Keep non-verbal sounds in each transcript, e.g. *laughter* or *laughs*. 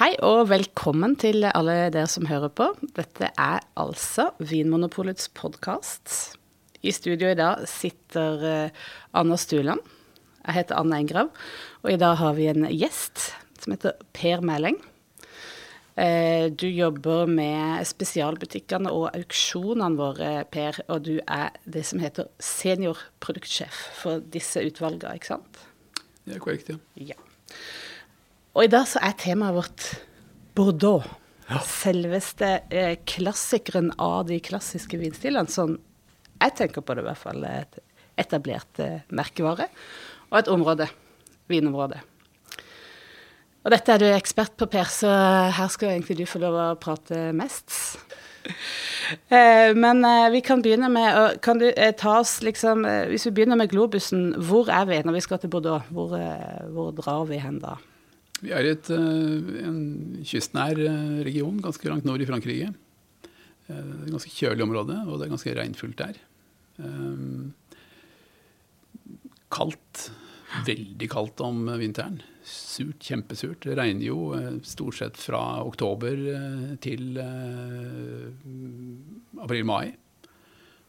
Hei og velkommen til alle dere som hører på. Dette er altså Vinmonopolets podkast. I studio i dag sitter Anna Stuland. Jeg heter Anna Engrav, og i dag har vi en gjest som heter Per Meling. Uh, du jobber med spesialbutikkene og auksjonene våre, Per, og du er det som heter seniorproduktsjef for disse utvalgene, ikke sant? Det er korrekt, ja. ja. Og i dag så er temaet vårt Bordeaux. Ja. Selveste eh, klassikeren av de klassiske vinstilene. Sånn jeg tenker på det, i hvert fall. Et etablert eh, merkevare. Og et område. Vinområde. Og dette er du ekspert på, Per, så her skal egentlig du få lov å prate mest. *laughs* Eh, men eh, vi kan begynne med Kan du eh, ta oss liksom eh, Hvis vi begynner med globusen, hvor er vi når vi skal til Bordeaux? Hvor, hvor drar vi hen da? Vi er i eh, en kystnær eh, region ganske langt nord i Frankrike. Eh, det er et ganske kjølig område, og det er ganske regnfullt der. Kaldt. Veldig kaldt om vinteren. Surt, kjempesurt. Det regner jo stort sett fra oktober til april-mai.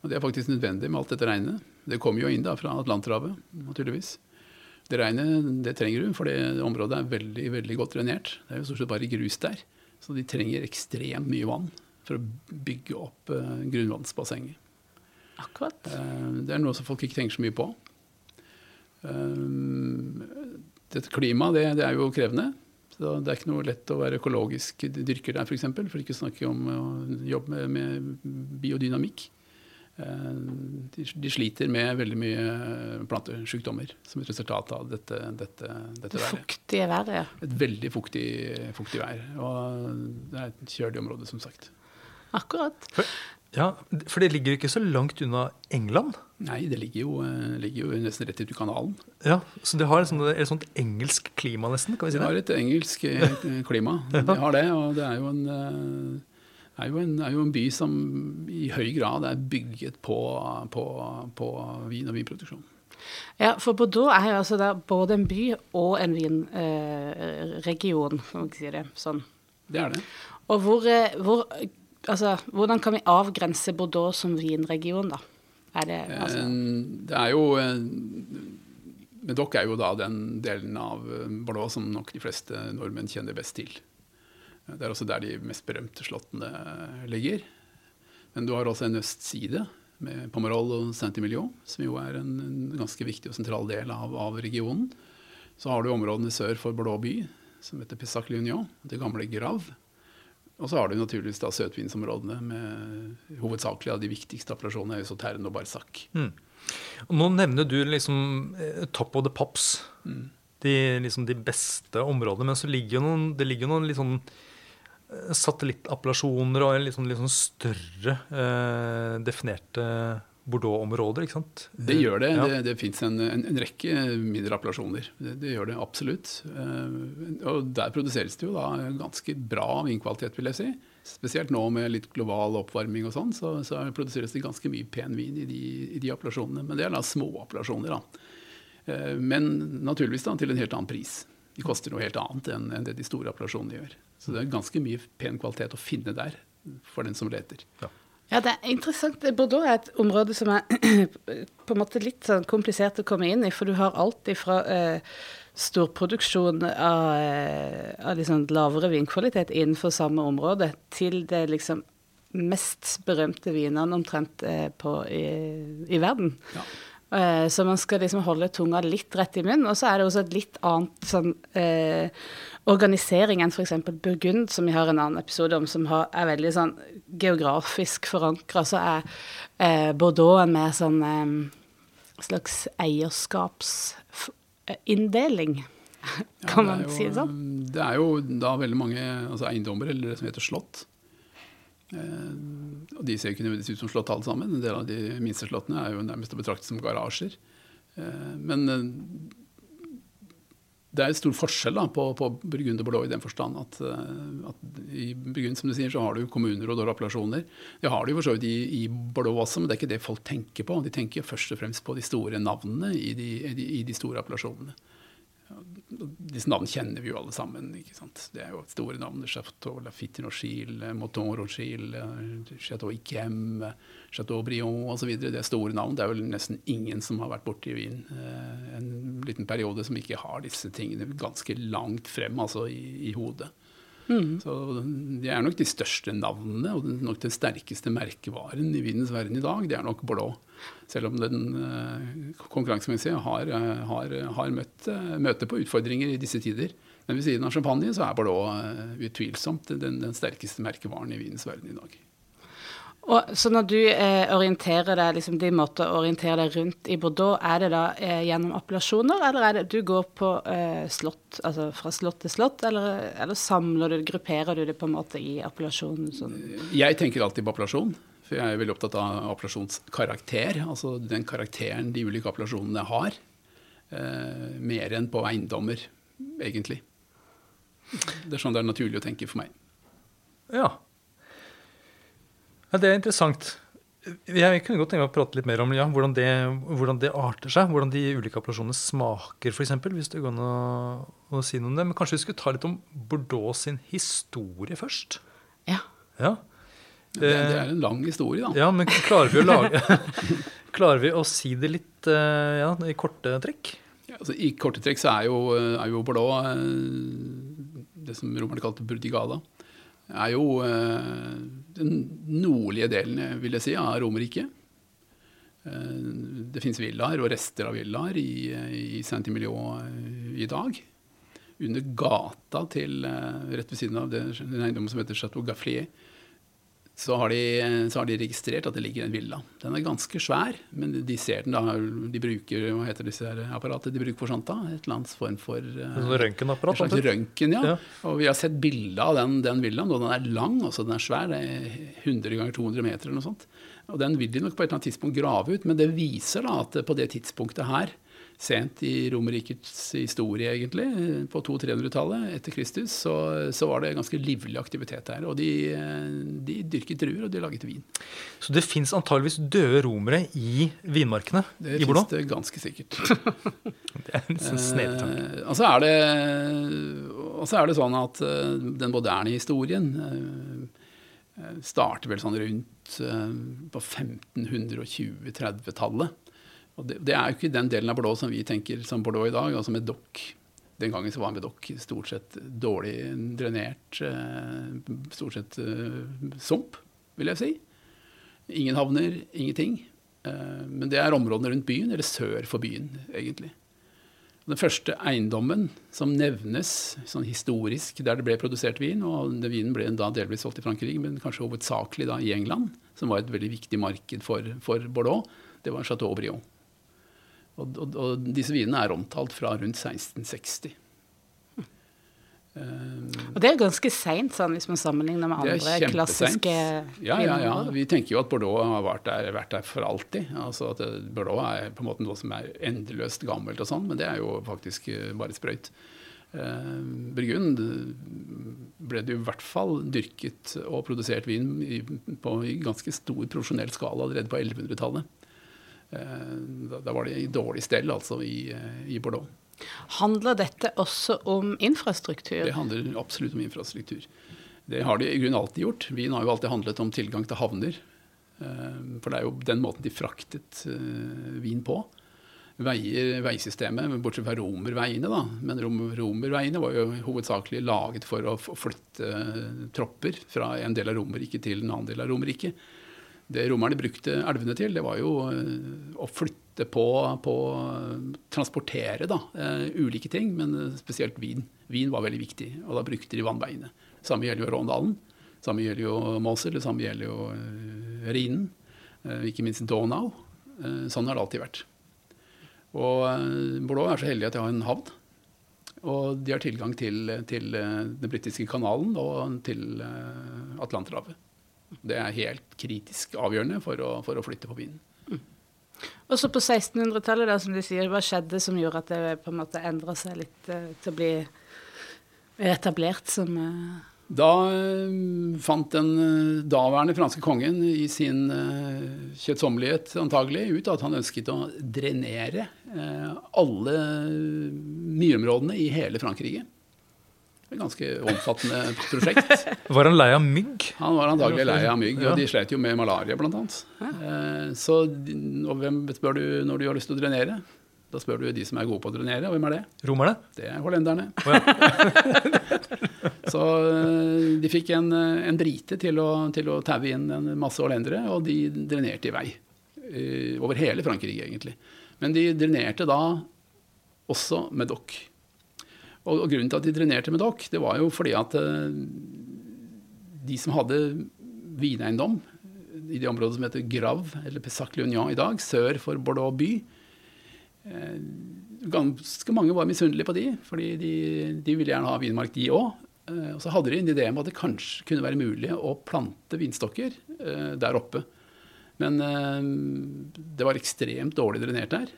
Og det er faktisk nødvendig med alt dette regnet. Det kommer jo inn da fra Atlanterhavet, naturligvis. Det regnet det trenger du, for det området er veldig veldig godt drenert. Det er jo stort sett bare grus der. Så de trenger ekstremt mye vann for å bygge opp uh, grunnvannsbassenget. Akkurat. Uh, det er noe som folk ikke tenker så mye på. Dette klimaet det, det, er jo krevende. Så det er ikke noe lett å være økologisk dyrker der, f.eks. For, eksempel, for ikke å snakke om å jobbe med, med biodynamikk. Eh, de, sliter med veldig mye plantesykdommer som et resultat av dette, dette, dette været. Fuktige været, ja. Et veldig fuktig, fuktig vær. Og det er et kjølig område, som sagt. Akkurat. For, ja, for det ligger ikke så langt unna England? Nei, det ligger jo, ligger jo nesten rett ut i kanalen. Ja, Så det har et sånt, et sånt engelsk klima, nesten? kan vi si det? Det har et engelsk eh, klima. *laughs* Det har det, og det er jo en eh, er jo, en, er jo en by som i høy grad er bygget på, på, på vin og vinproduksjon. Ja, for Bordeaux er jo altså både en by og en vinregion, eh, kan man si det sånn. Det er det. Og hvor, eh, hvor, altså, hvordan kan vi avgrense Bordeaux som vinregion, da? Er det, altså? det er jo Medoc er jo da den delen av Bordeaux som nok de fleste nordmenn kjenner best til. Det er også der de mest berømte slottene ligger. Men du har også en østside med Pomerol og Saint-Emilion, som jo er en, en, ganske viktig og sentral del av, av, regionen. Så har du områdene sør for Blå by, som heter Pessac Lignon, det gamle Grav. Og så har du naturligvis da søtvinsområdene med hovedsakelig av de viktigste appellasjonene, Eusotern og Barsac. Mm. Og nå nevner du liksom eh, top of the pops. Mm. De, liksom de beste områdene. Men så ligger jo noen, det ligger noen litt sånn satellittappellasjoner og litt sånn, litt sånn større eh, definerte Bordeaux-områder, ikke sant? Det gjør det. Ja. Det, det fins en, en, en, rekke mindre appellasjoner. Det, det, gjør det absolutt. Eh, og der produseres det jo da ganske bra vinkvalitet, vil jeg si. Spesielt nå med litt global oppvarming og sånn, så, så, produseres det ganske mye pen vin i de, i de appellasjonene. Men det er da små appellasjoner, da. Eh, men naturligvis da til en helt annen pris. De koster noe helt annet enn det de store appellasjonene gjør. Så det er ganske mye pen kvalitet å finne der for den som leter. Ja. Ja, det er interessant. Bordeaux er et område som er *clears throat* på en måte litt sånn komplisert å komme inn i, for du har alt ifra eh, storproduksjon av, eh, av liksom lavere vinkvalitet innenfor samme område, til det liksom mest berømte vinene omtrent eh, på, i, i, verden. Ja. Eh, så man skal liksom holde tunga litt rett i munnen. Og så er det også et litt annet sånn eh, organisering enn f.eks. Burgund, som vi har en annen episode om, som har, er veldig sånn geografisk forankra. Så er eh, Bordeaux en mer sånn eh, slags eierskapsinndeling. kan ja, man jo, si det sånn? Det er jo da veldig mange altså eiendommer, eller det som heter slott. Eh, og de ser ikke nødvendigvis ut som slott alle sammen. En del av de minste slottene er jo nærmest å betrakte som garasjer. Eh, men eh, det er stor forskjell da, på, på Burgund og Bordeaux i den forstand at, at, i Burgund som du sier, så har du kommuner og appellasjoner. Det har du for så vidt i, i, Bordeaux også, men det er ikke det folk tenker på. De tenker først og fremst på de store navnene i de, i de store appellasjonene. Disse navnene kjenner vi jo alle sammen. ikke sant? Det er jo store navn. Chateau Lafitte Rochille, Moton Rochille, Chateau Iquem, Chateau Brion osv. Det er store navn. Det er vel nesten ingen som har vært borti Wien eh, en liten periode som ikke har disse tingene ganske langt frem altså i, i hodet. Mm. Så De er nok de største navnene og nok den sterkeste merkevaren i vinens verden i dag. Det er nok Bordeaux. Selv om den uh, konkurransemessig har, uh, har, har møtt, uh, møter på utfordringer i disse tider. Men ved siden av champagne så er Bordeaux utvilsomt den, den sterkeste merkevaren i vinens verden i dag. Og, så når du eh, orienterer deg, liksom din måte å orientere deg rundt i Bordeaux, er det da eh, gjennom appellasjoner, eller er det du går på eh, slott, altså fra slott til slott, eller, eller, samler du, grupperer du det på en måte i appellasjon? Sånn? Jeg tenker alltid på appellasjon, for jeg er veldig opptatt av appellasjonskarakter. Altså den karakteren de ulike appellasjonene har. Eh, mer enn på eiendommer, egentlig. Det er sånn det er naturlig å tenke for meg. Ja, ja, Det er interessant. Jeg kunne godt tenke meg å prate litt mer om ja, hvordan, det, hvordan, det, arter seg. Hvordan de ulike appellasjonene smaker, f.eks. Hvis det går an å, å, si noe om det. Men kanskje vi skulle ta litt om Bordeaux sin historie først? Ja. ja. Det, det, er en lang historie, da. Ja, men klarer vi å, lage, *laughs* *laughs* klarer vi å si det litt eh, ja, i korte trekk? Ja, altså, I korte trekk så er jo, er jo Bordeaux eh, det som romerne kalte Burdigada er jo eh, den nordlige delen vil jeg si, av Romerike. Eh, det fins villaer og rester av villaer i, i Saint-Emilion eh, i dag. Under gata til rett ved siden av det, den eiendommen som heter Chateau Gafflier, så har, de, så har, de, registrert at det ligger en villa. Den er ganske svær, men de ser den da. De bruker hva heter disse apparatet de bruker for sånt da? Et eller annet form for uh, Røntgenapparat? Et slags røntgen, ja. ja. Og vi har sett bilde av den, den villaen, og den er lang, altså den er svær. Det er 100 ganger 200 meter eller noe sånt. Og den vil de nok på et eller annet tidspunkt grave ut, men det viser da at på det tidspunktet her sent i Romerrikets historie, egentlig, på 200-300-tallet etter Kristus, så, så, var det ganske livlig aktivitet her. Og de, de dyrket druer, og de laget vin. Så det fins antageligvis døde romere i vinmarkene det i Bordeaux? Det fins det ganske sikkert. *laughs* det er en snedetanke. Eh, og, så er det, og så er det sånn at uh, den moderne historien uh, starter vel sånn rundt på 1520-30-tallet. Og det, det, er jo ikke den delen av Bordeaux som vi tenker som Bordeaux i dag, altså med dokk. Den gangen så var Medoc stort sett dårlig drenert, eh, stort sett uh, sump, vil jeg si. Ingen havner, ingenting. Uh, men det er områdene rundt byen, eller sør for byen, egentlig. Den første eiendommen som nevnes sånn historisk der det ble produsert vin, og vinen ble da delvis solgt i Frankrike, men kanskje hovedsakelig da i England, som var et veldig viktig marked for, for Bordeaux, det var Chateau Brion. Og, og, og, disse vinene er omtalt fra rundt 1660. Um, og det er ganske seint, sånn, hvis man sammenligner med andre klassiske ja, ja, ja. Vi tenker jo at Bordeaux har vært der, vært der for alltid. Altså at Bordeaux er på en måte noe som er endeløst gammelt, og sånn, men det er jo faktisk eh, bare sprøyt. Uh, Burgund ble det jo i hvert fall dyrket og produsert vin i, på i ganske stor profesjonell skala allerede på 1100-tallet. Eh, da, var det i dårlig stell, altså, i, eh, i, Bordeaux. Handler dette også om infrastruktur? Det handler absolutt om infrastruktur. Det har de i grunnen alltid gjort. Wien har jo alltid handlet om tilgang til havner. Eh, for det er jo den måten de fraktet vin på. Veier, veisystemet, bortsett fra romerveiene, da. Men romerveiene var jo hovedsakelig laget for å flytte tropper fra en del av Romerriket til en annen del av Romerriket. Det romerne brukte elvene til, det var jo eh, å flytte på, på Transportere da, uh, ulike ting, men spesielt vin. Vin var veldig viktig, og da brukte de vannveiene. Samme gjelder jo Råndalen. Samme gjelder jo Moser, det samme gjelder jo Rhinen. Ikke minst Donau. sånn har det alltid vært. Og Bordeaux er så heldig at de har en havn. Og de har tilgang til, til den britiske kanalen og til Atlanterhavet. Det er helt kritisk avgjørende for å, for å flytte på vinden. Mm. Og så på 1600-tallet, som du sier, hva skjedde som gjorde at det på en måte endra seg litt uh, til å bli etablert som uh... Da eh, fant den eh, daværende franske kongen i sin eh, kjøttsommelighet antagelig ut at han ønsket å drenere alle myrområdene i hele Frankrike. Et ganske omfattende prosjekt. *laughs* Var han lei av mygg? Han var antagelig lei av mygg, og de slet jo med malaria bl.a. Så og hvem spør du når du har lyst til å drenere? Da spør du de som er gode på å drenere, og hvem er det? Romerne? Det er hollenderne. Oh, ja. *laughs* så eh, de fikk en, eh, en brite til å, til å taue inn en masse hollendere, og de drenerte i vei. Over hele Frankrike, egentlig. Men de drenerte da også Medoc. Og, og grunnen til at de drenerte med dokk, det var jo fordi at uh, de som hadde vineiendom i det området som heter Grav, eller Pessac-Lignon i dag, sør for Bordeaux by, Eh, ganske mange var misunnelige på de, fordi de, de ville gjerne ha vinmark, de òg. Eh, og så hadde de en idé om at det kanskje kunne være mulig å plante vinstokker eh, der oppe. Men det var ekstremt dårlig drenert der.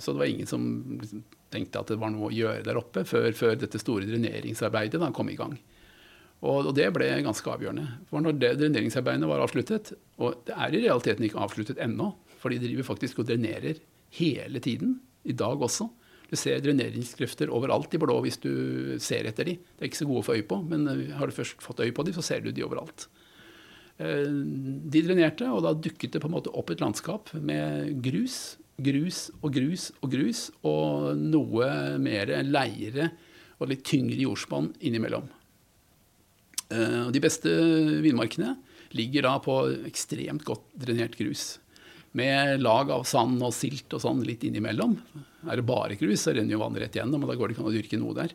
Så det var ingen som liksom tenkte at det var noe å gjøre der oppe før, før dette store dreneringsarbeidet da kom i gang. Og, det ble ganske avgjørende. For når det dreneringsarbeidet var avsluttet, og det er i realiteten ikke avsluttet ennå, for de driver faktisk og drenerer hele tiden, i dag også. Du ser dreneringskrefter overalt i blå hvis du ser etter de. Det er ikke så gode å få øye på, men har du først fått øye på de, så ser du de overalt. Eh, de drenerte, og da dukket det på en måte opp et landskap med grus, grus og grus og grus, og noe mer leire og litt tyngre jordsmonn innimellom. Eh, de beste vinmarkene ligger da på ekstremt godt drenert grus med lag av sand og silt og sånn litt innimellom. Er det bare grus, så renner jo vannet rett gjennom, og da går det ikke an å dyrke noe der.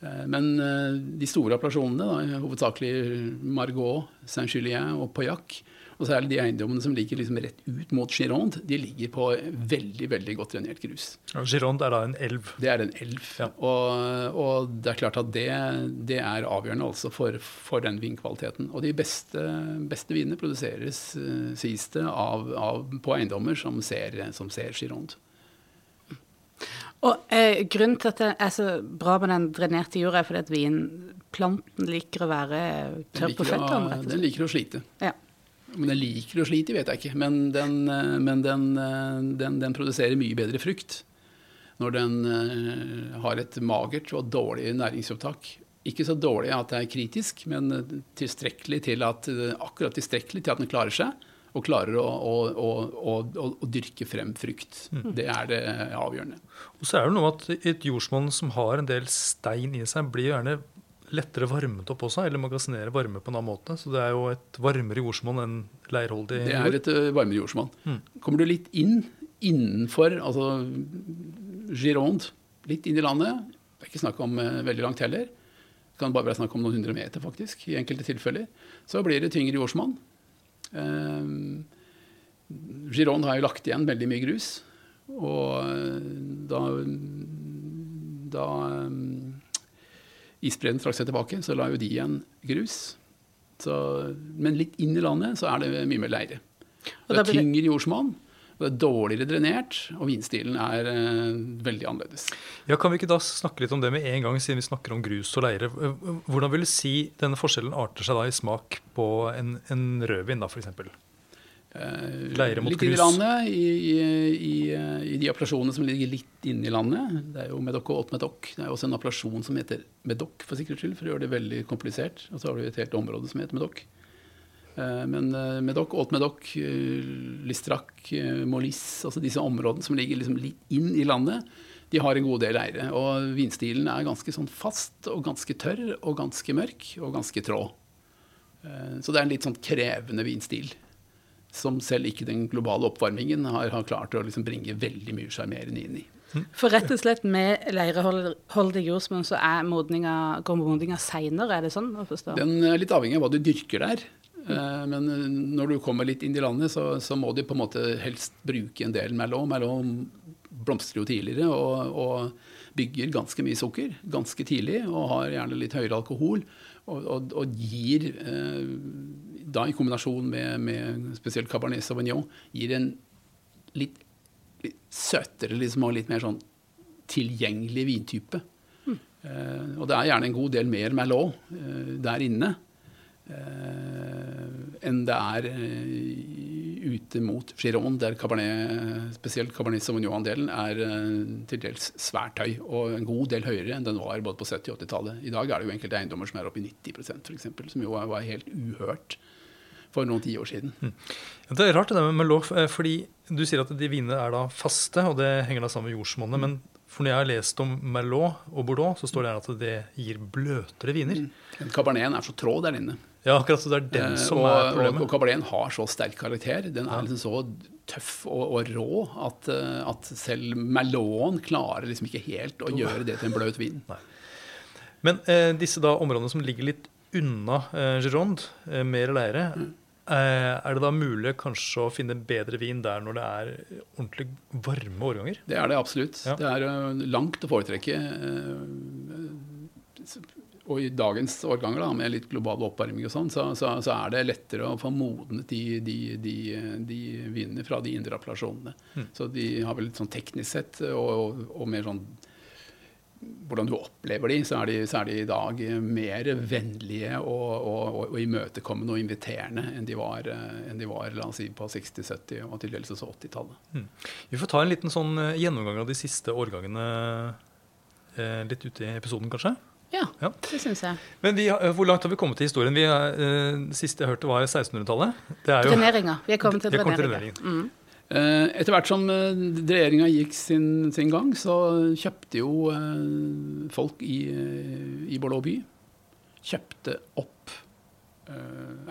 Eh, men eh, de store appellasjonene, hovedsakelig Margot, Saint-Julien og Pauillac, og særlig de eiendommene som ligger liksom rett ut mot Gironde, de ligger på veldig veldig godt drenert grus. Gironde er da en elv? Det er en elv. Ja. Og, og, det er klart at det, det er avgjørende altså for, for, den vinkvaliteten. Og de beste, beste vinene produseres, uh, sies det, av, av, på eiendommer som ser, som ser Gironde. Og eh, Grunnen til at det er så bra med den drenerte jorda, er fordi at vinplanten liker å være tørr på føttene? Den liker å slite. Ja. Om den liker å slite, vet jeg ikke. Men, den, eh, men den, eh, den, den, produserer mye bedre frukt når den uh, har et magert og dårlig næringsopptak. Ikke så dårlig at det er kritisk, men tilstrekkelig til at, akkurat tilstrekkelig til at den klarer seg. Og klarer å, å, å, å dyrke frem frukt. Mm. Det er det avgjørende. Og så er det noe at Et jordsmonn som har en del stein i seg, blir gjerne lettere varmet opp også, eller magasinere varme på en annen måte. Så det er jo et varmere jordsmonn enn leirholdig jord. Det er et uh, varmere jordsmonn. Mm. Kommer du litt inn, innenfor altså Gironde, litt inn i landet, det er ikke snakk om uh, veldig langt heller, det kan bare være snakk om noen hundre meter faktisk, i enkelte tilfeller, så blir det tyngre jordsmonn. Eh, Gironde har jo lagt igjen veldig mye grus, og da, da isbreene trakk seg tilbake, så la jo de igjen grus. Så, men litt inn i landet så er det mye mer leire. Det er tyngre jordsmonn. Det er dårligere drenert, og vinstilen er eh, veldig annerledes. Ja, Kan vi ikke da snakke litt om det med en gang, siden vi snakker om grus og leire? Hvordan vil du si denne forskjellen arter seg da i smak på en, en rødvin, da, f.eks.? Eh, Leire mot litt. Litt i landet, i, i, i, de appellasjonene som ligger litt inne i landet. Det er jo Medoc og Haute-Medoc. Det er jo også en appellasjon som heter Medoc, for sikkerhets skyld, for å gjøre det veldig komplisert. Og så har du et helt område som heter Medoc. Eh, men eh, Medoc, Haute-Medoc, Listrac, Molis, altså disse områdene som ligger liksom litt inn i landet, de har en god del leire. Og vinstilen er ganske sånn fast og ganske tørr og ganske mørk og ganske trå. Så det er en litt sånn krevende vinstil som selv ikke den globale oppvarmingen har, har klart å liksom bringe veldig mye sjarmerende inn i. For rett og slett med leireholdig jordsmonn så er modninga, går modninga seinere, er det sånn å forstå? Den er litt avhengig av hva du dyrker der. Eh, men eh, når du kommer litt inn i landet, så, så må du på en måte helst bruke en del Merlot. Merlot blomstrer jo tidligere og, og bygger ganske mye sukker ganske tidlig og har gjerne litt høyere alkohol. Og, og, og gir eh, da i kombinasjon med, med, spesielt Cabernet Sauvignon, gir en litt, litt søtere liksom, og litt mer sånn tilgjengelig vintype. Mm. Eh, og det er gjerne en god del mer Merlot eh, der inne eh, enn det er eh, ute mot Giron, der Cabernet, spesielt Cabernet Sauvignon-andelen er eh, til dels svært høy, og en god del høyere enn den var både på 70- og 80-tallet. I dag er det jo enkelte eiendommer som er oppe i 90% f.eks., som jo var helt uhørt for noen tiår siden. Ja, Det er rart det med Merlot, eh, fordi du sier at de vinene er da faste, og det henger da sammen med jordsmonnet. Men for når jeg har lest om Merlot og Bordeaux, så står det her at det gir bløtere viner. Mm. Caberneten er så trå der inne. Ja, akkurat så det er den Eh, som og, er problemet. og Cabernet Caberneten har så sterk karakter. Den er liksom så tøff og, og rå at, eh, at selv Merloten klarer liksom ikke helt å gjøre det til en bløt vin. Men eh, disse da områdene som ligger litt unna eh, Gironde, eh, mer leire, Mm. Eh, er det da mulig kanskje å finne bedre vin der når det er ordentlig varme årganger? Det er det absolutt. Ja. Det er eh, langt å foretrekke. eh, og i dagens årganger, da, med litt global oppvarming og sånn, så, så, så er det lettere å få modnet de, de, de, de vinene fra de indre appellasjonene. Mm. Så de har vel litt sånn teknisk sett, og, og, og mer sånn hvordan du opplever de, så er de, så er de i dag mer vennlige og, og, og, og imøtekommende og inviterende enn de var, eh, enn de var la oss si, på 60-, 70- og til dels også 80-tallet. Vi får ta en liten sånn eh, gjennomgang av de siste årgangene eh, litt ute i episoden, kanskje. Ja, Ja. det syns jeg. Men vi, hvor langt har vi kommet i historien? Vi, eh, det siste jeg hørte, var 1600-tallet. Det er jo. Vi er kommet til er. Mm. Eh, Etter hvert som eh, regjeringa gikk sin, sin gang, så kjøpte jo eh, folk i, i Bordeaux by kjøpte opp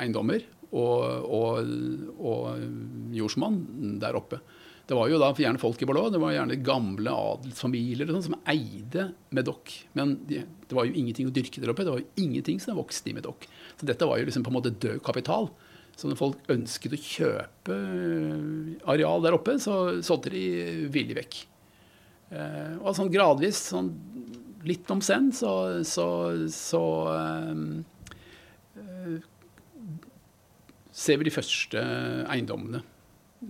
eiendommer og, og, og jordsmonn der oppe. Det var jo da gjerne folk i Bordeaux, det var gjerne gamle adelsfamilier og sånn, som eide Medoc. Men de, det var jo ingenting å dyrke der oppe, det var jo ingenting som vokste i Medoc. Så dette var jo liksom på en måte død kapital. Så når folk ønsket å kjøpe eh, areal der oppe, så solgte de villig vekk. Eh, og sånn gradvis, sånn litt om senn, så, så, så eh, ser vi de første eiendommene.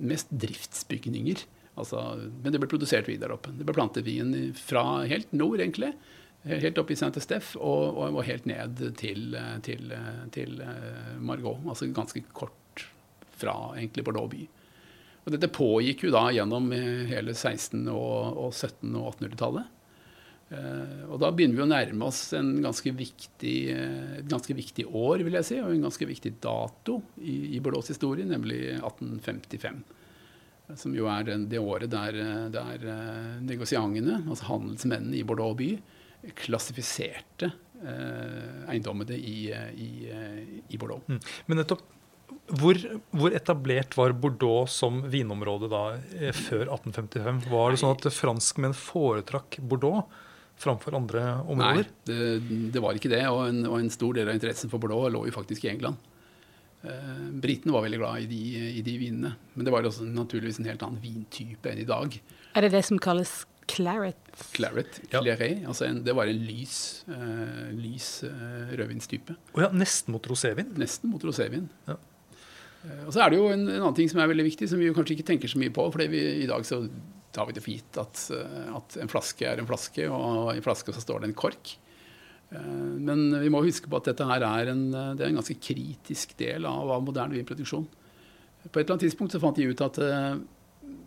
Mest driftsbygninger. Altså, men det ble produsert vin der oppe. Det ble plantet vin fra helt nord, egentlig. Helt opp i St. Steff og, og, og helt ned til, til, til eh, Margot. Altså ganske kort fra egentlig Bordeaux by. Og dette pågikk jo da gjennom eh, hele 16-, og, og 17- og 1800-tallet. Eh, og da begynner vi å nærme oss ganske viktig, et ganske viktig år, vil jeg si, og en ganske viktig dato i, i Bordeaux' historie, nemlig 1855. Som jo er det året der, der negosiantene, altså handelsmennene i Bordeaux by, klassifiserte eh, eiendommene i, i, i Bordeaux. Mm. Men nettopp, hvor, hvor etablert var Bordeaux som vinområde da eh, før 1855? Var det sånn at franskmenn foretrakk Bordeaux framfor andre områder? Nei, det, det var ikke det. Og en, og en stor del av interessen for Bordeaux lå jo faktisk i England. Eh, Britene var veldig glad i de, i de vinene. Men det var også naturligvis en helt annen vintype enn i dag. Er det det som kalles claret? Claret, Ja. claret, altså en, det var en lys, uh, lys uh, rødvinstype. Oh ja, nesten mot rosévin? Nesten mot rosévin. Ja. Uh, og så er det jo en, en annen ting som er veldig viktig, som vi jo kanskje ikke tenker så mye på. For i dag så tar vi det for gitt at, at en flaske er en flaske, og i flaske så står det en kork. Eh, Men vi må huske på at dette her er en, det er en ganske kritisk del av, av moderne vinproduksjon. På et eller annet tidspunkt så fant de ut at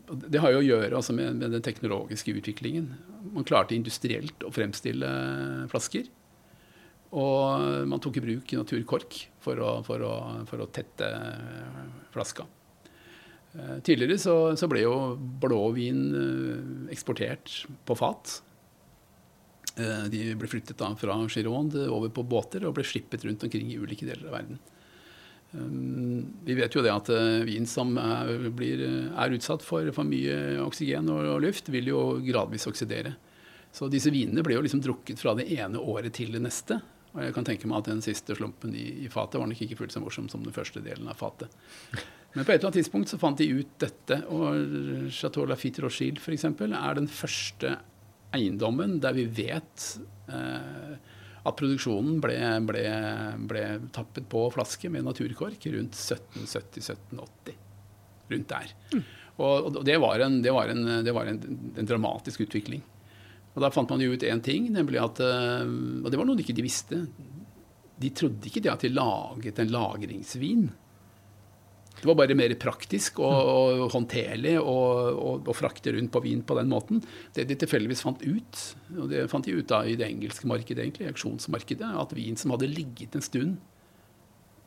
Det har jo å gjøre altså med, med den teknologiske utviklingen. Man klarte industrielt å fremstille flasker. Og man tok i bruk naturkork for å, for å, for å tette flaska. Eh, Tidligere så, så ble jo blåvin eh, eksportert på fat. Eh, De ble flyttet da fra Gironde over på båter og ble slippet rundt omkring i ulike deler av verden. Um, Vi vet jo det at eh, vin som er, blir, er utsatt for for mye oksygen og, og luft, vil jo gradvis oksidere. Så disse vinene ble jo liksom drukket fra det ene året til det neste. Og jeg kan tenke meg at den siste slumpen i, i fatet var nok ikke fullt så morsom som den første delen av fatet. Men på et eller annet tidspunkt så fant de ut dette, og Chateau Lafitte Rochille f.eks. er den første eiendommen der vi vet eh, at produksjonen ble, ble, ble tappet på flaske med naturkork rundt 1770-1780. Rundt der. Og, og det var, en, det var, en, det var en, en dramatisk utvikling. Og da fant man jo ut én ting, nemlig at eh, Og det var noe de ikke visste. De trodde ikke det at de laget en lagringsvin. Det var bare mer praktisk og, og håndterlig å frakte rundt på vin på den måten. Det de tilfeldigvis fant ut, og det fant de ut da i det engelske markedet, egentlig, auksjonsmarkedet, at vin som hadde ligget en stund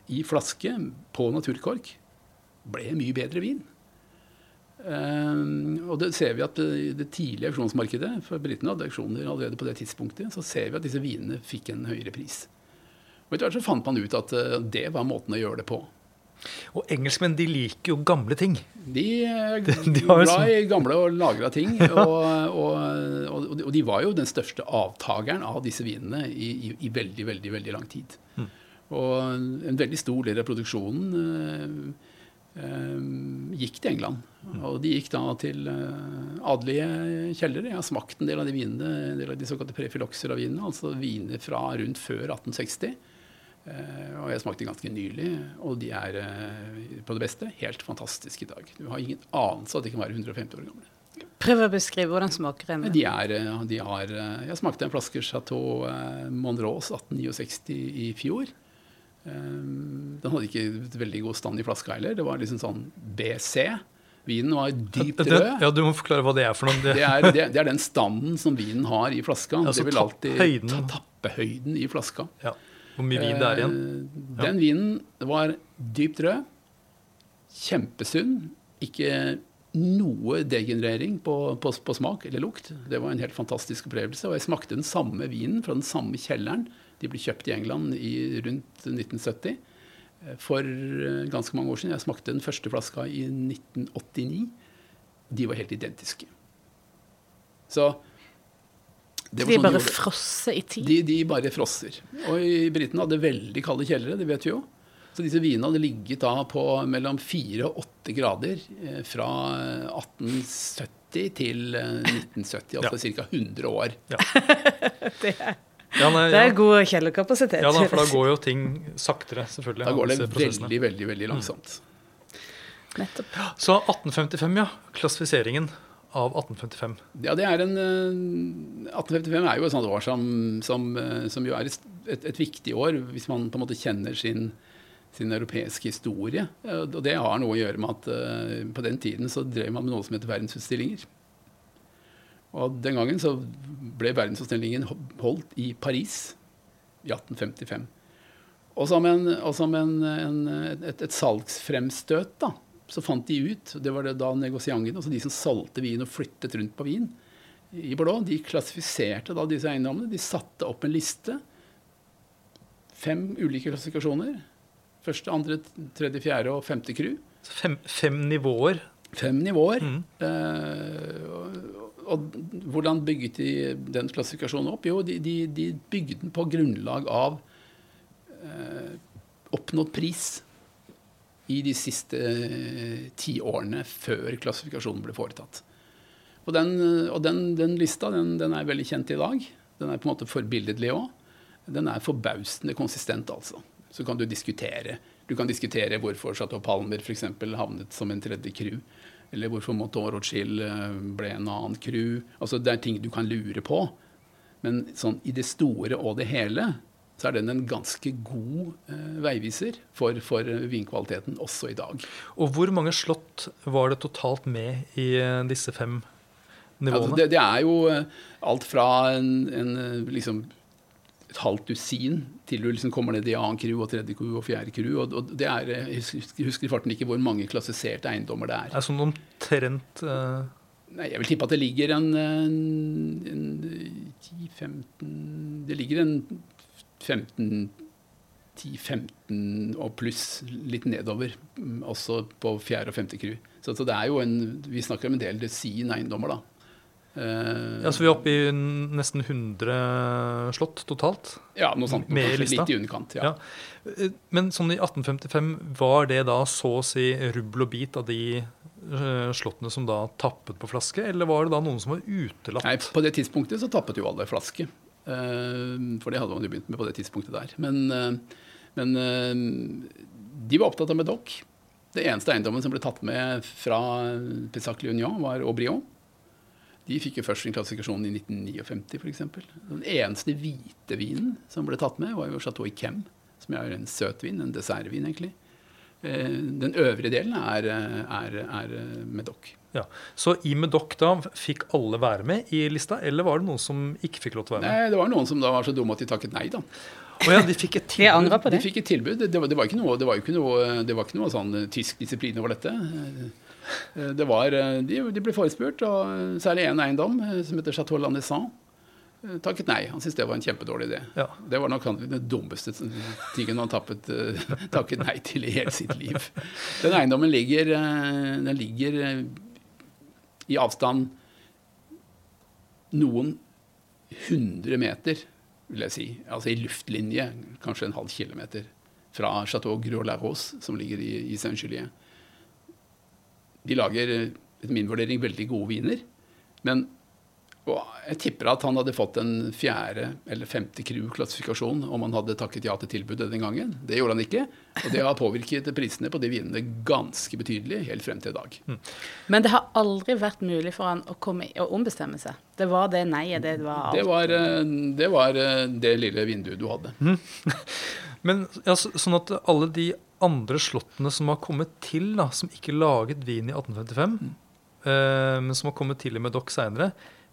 i flaske på naturkork, ble mye bedre vin. Um, og det ser vi at I det tidlige auksjonsmarkedet, for britene hadde auksjoner allerede på det tidspunktet, så ser vi at disse vinene fikk en høyere pris. Og Etter hvert så fant man ut at uh, det var måten å gjøre det på. Og engelskmenn de liker jo gamle ting. De *laughs* er glad i gamle og lagra ting. *laughs* ja. og, og, og, de var jo den største avtakeren av disse vinene i, i, i veldig, veldig, veldig lang tid. Mm. Og en veldig stor del av produksjonen uh, uh, gikk til England. Og de gikk da til uh, adelige kjellere. Jeg har smakt en del av de vinene, en del av de såkalte prefilokser av vinene, altså viner fra rundt før 1860. Uh, og jeg smakte ganske nylig, og de er uh, på det beste helt fantastiske i dag. Du har ingen anelse at de kan være 150 år gamle. Prøv å beskrive hvordan smaker en. De er, de har, jeg smakte en flaske Chateau Monrose 1869 i fjor. Den hadde ikke veldig god stand i flaska heller. Det var liksom sånn BC. Vinen var dypt rød. Ja, Du må forklare hva det er for noe. Det, er, det, det er, den standen som vinen har i flaska. Altså, det vil alltid ta tappehøyden i flaska. Ja. Hvor mye vin det er igjen? Eh, ja. Den vinen var dypt rød. Kjempesunn. Ikke noe degenerering på, på, på, smak eller lukt. Det var en helt fantastisk opplevelse. Og jeg smakte den samme vinen fra den samme kjelleren. De ble kjøpt i England i rundt 1970 for eh, ganske mange år siden. Jeg smakte den første flaska i 1989. De var helt identiske. Så de sånn bare de frosser i tid? De, de bare frosser. Og i britene hadde veldig kalde kjellere, det vet vi jo. Så disse vinene hadde ligget da på mellom 4 og 8 grader eh, fra 1870 til 1970, altså ja. ca. 100 år. Ja. *laughs* det er ja, nei, det er god kjellerkapasitet. Ja, da, for da går jo ting saktere, selvfølgelig. Da går det veldig, veldig veldig langsomt. Nettopp. Så 1855, ja. Klassifiseringen av 1855. Ja, det er en 1855 eh, er jo et sånt år som, som, eh, som jo er et, et, et, viktig år hvis man på en måte kjenner sin, sin europeiske historie. Og det har noe å gjøre med at uh, på den tiden så drev man med noe som heter verdensutstillinger. Og den gangen så ble verdensutstillingen holdt i Paris i 1855. Og som, en, og som en, en, et, et, salgsfremstøt da, så fant de ut og Det var det da negosiantene, altså de som solgte vin og flyttet rundt på vin i Bordeaux, de klassifiserte da disse eiendommene. De satte opp en liste. Fem ulike klassifikasjoner. Første, andre, tredje, fjerde og femte crew. Fem, fem nivåer? Fem nivåer. Mm. Eh, og hvordan bygget de den klassifikasjonen opp? Jo, de, de, de bygde den på grunnlag av eh, oppnådd pris i de siste eh, ti årene før klassifikasjonen ble foretatt. Og den, og den, den lista den, den, er veldig kjent i dag. Den er på en måte forbilledlig òg. Den er forbausende konsistent, altså. Så kan du diskutere. Du kan diskutere hvorfor Chateau Palmer f.eks. havnet som en tredje crew. Eller hvorfor Motor Rothschild eh, ble en annen crew. Altså, det er ting du kan lure på. Men sånn, i det store og det hele så er den en ganske god eh, veiviser for, for, vinkvaliteten også i dag. Og hvor mange slott var det totalt med i eh, disse fem nivåene? Altså, det, det, er jo eh, alt fra en, en liksom et halvt dusin til du liksom kommer ned i annen crew og tredje crew og fjerde crew. Og, og det er, Jeg husker, husker i farten ikke hvor mange klassiserte eiendommer det er. Det er sånn omtrent uh... Nei, Jeg vil tippe at det ligger en, en, 10-15 Det ligger en 15 10-15 og pluss litt nedover, mm, også på fjerde og femte crew. Så, så, det er jo en, Vi snakker om en del dusin eiendommer, da. Uh, ja, Så vi er oppe i nesten 100 slott totalt? Ja, noe sånt. Med kanskje litt i underkant. Ja. ja. Eh, men sånn i 1855, var det da så å si rubbel og bit av de uh, slottene som da tappet på flaske, eller var det da noen som var utelatt? Nei, På det tidspunktet så tappet jo alle flaske. Uh, for det hadde man jo begynt med på det tidspunktet der. Men, men de var opptatt av Medoc. Det eneste eiendommen som ble tatt med fra Pessac Union, var Aubrion. De fikk jo først sin klassifikasjon i 1959 f.eks. Den eneste hvite vinen som ble tatt med, var jo Chateau Yquem, som er en søtvin, en dessertvin egentlig. Eh, den øvrige delen er, er, er Medoc. Ja. Så i Medoc da fikk alle være med i lista, eller var det noen som ikke fikk lov til å være med? Nei, Det var noen som da var så dumme at de takket nei, da. Oh, ja, de fikk et tilbud. Jeg angrer på det. De fikk et tilbud. Det var, det var ikke noe, det var ikke noe, det var ikke noe sånn tysk disiplin over dette. Det var, de, de ble forespurt, og særlig én eiendom, som heter Chateau Landessan, takket nei. Han syntes det var en kjempedårlig idé. Ja. Det var nok den dummeste tingen han tappet, takket nei til i hele sitt liv. Den eiendommen ligger, den ligger i avstand noen hundre meter, vil jeg si. Altså i luftlinje, kanskje en halv kilometer fra Chateau Gros-la-Rose, som ligger i, i Saint-Julier. De lager etter min vurdering veldig gode viner. Men jeg tipper at han hadde fått en fjerde eller femte crew-klassifikasjon om han hadde takket ja til tilbudet den gangen. Det gjorde han ikke. Og det har påvirket prisene på de vinene ganske betydelig helt frem til i dag. Mm. Men det har aldri vært mulig for han å, komme, å ombestemme seg. Det var det nei-et det var alt. Det var, det var det lille vinduet du hadde. Mm. *laughs* Men ja, sånn at alle de andre slottene som har kommet til, da, som ikke laget vin i 1855, mm. eh, men som har kommet til i Medoc seinere,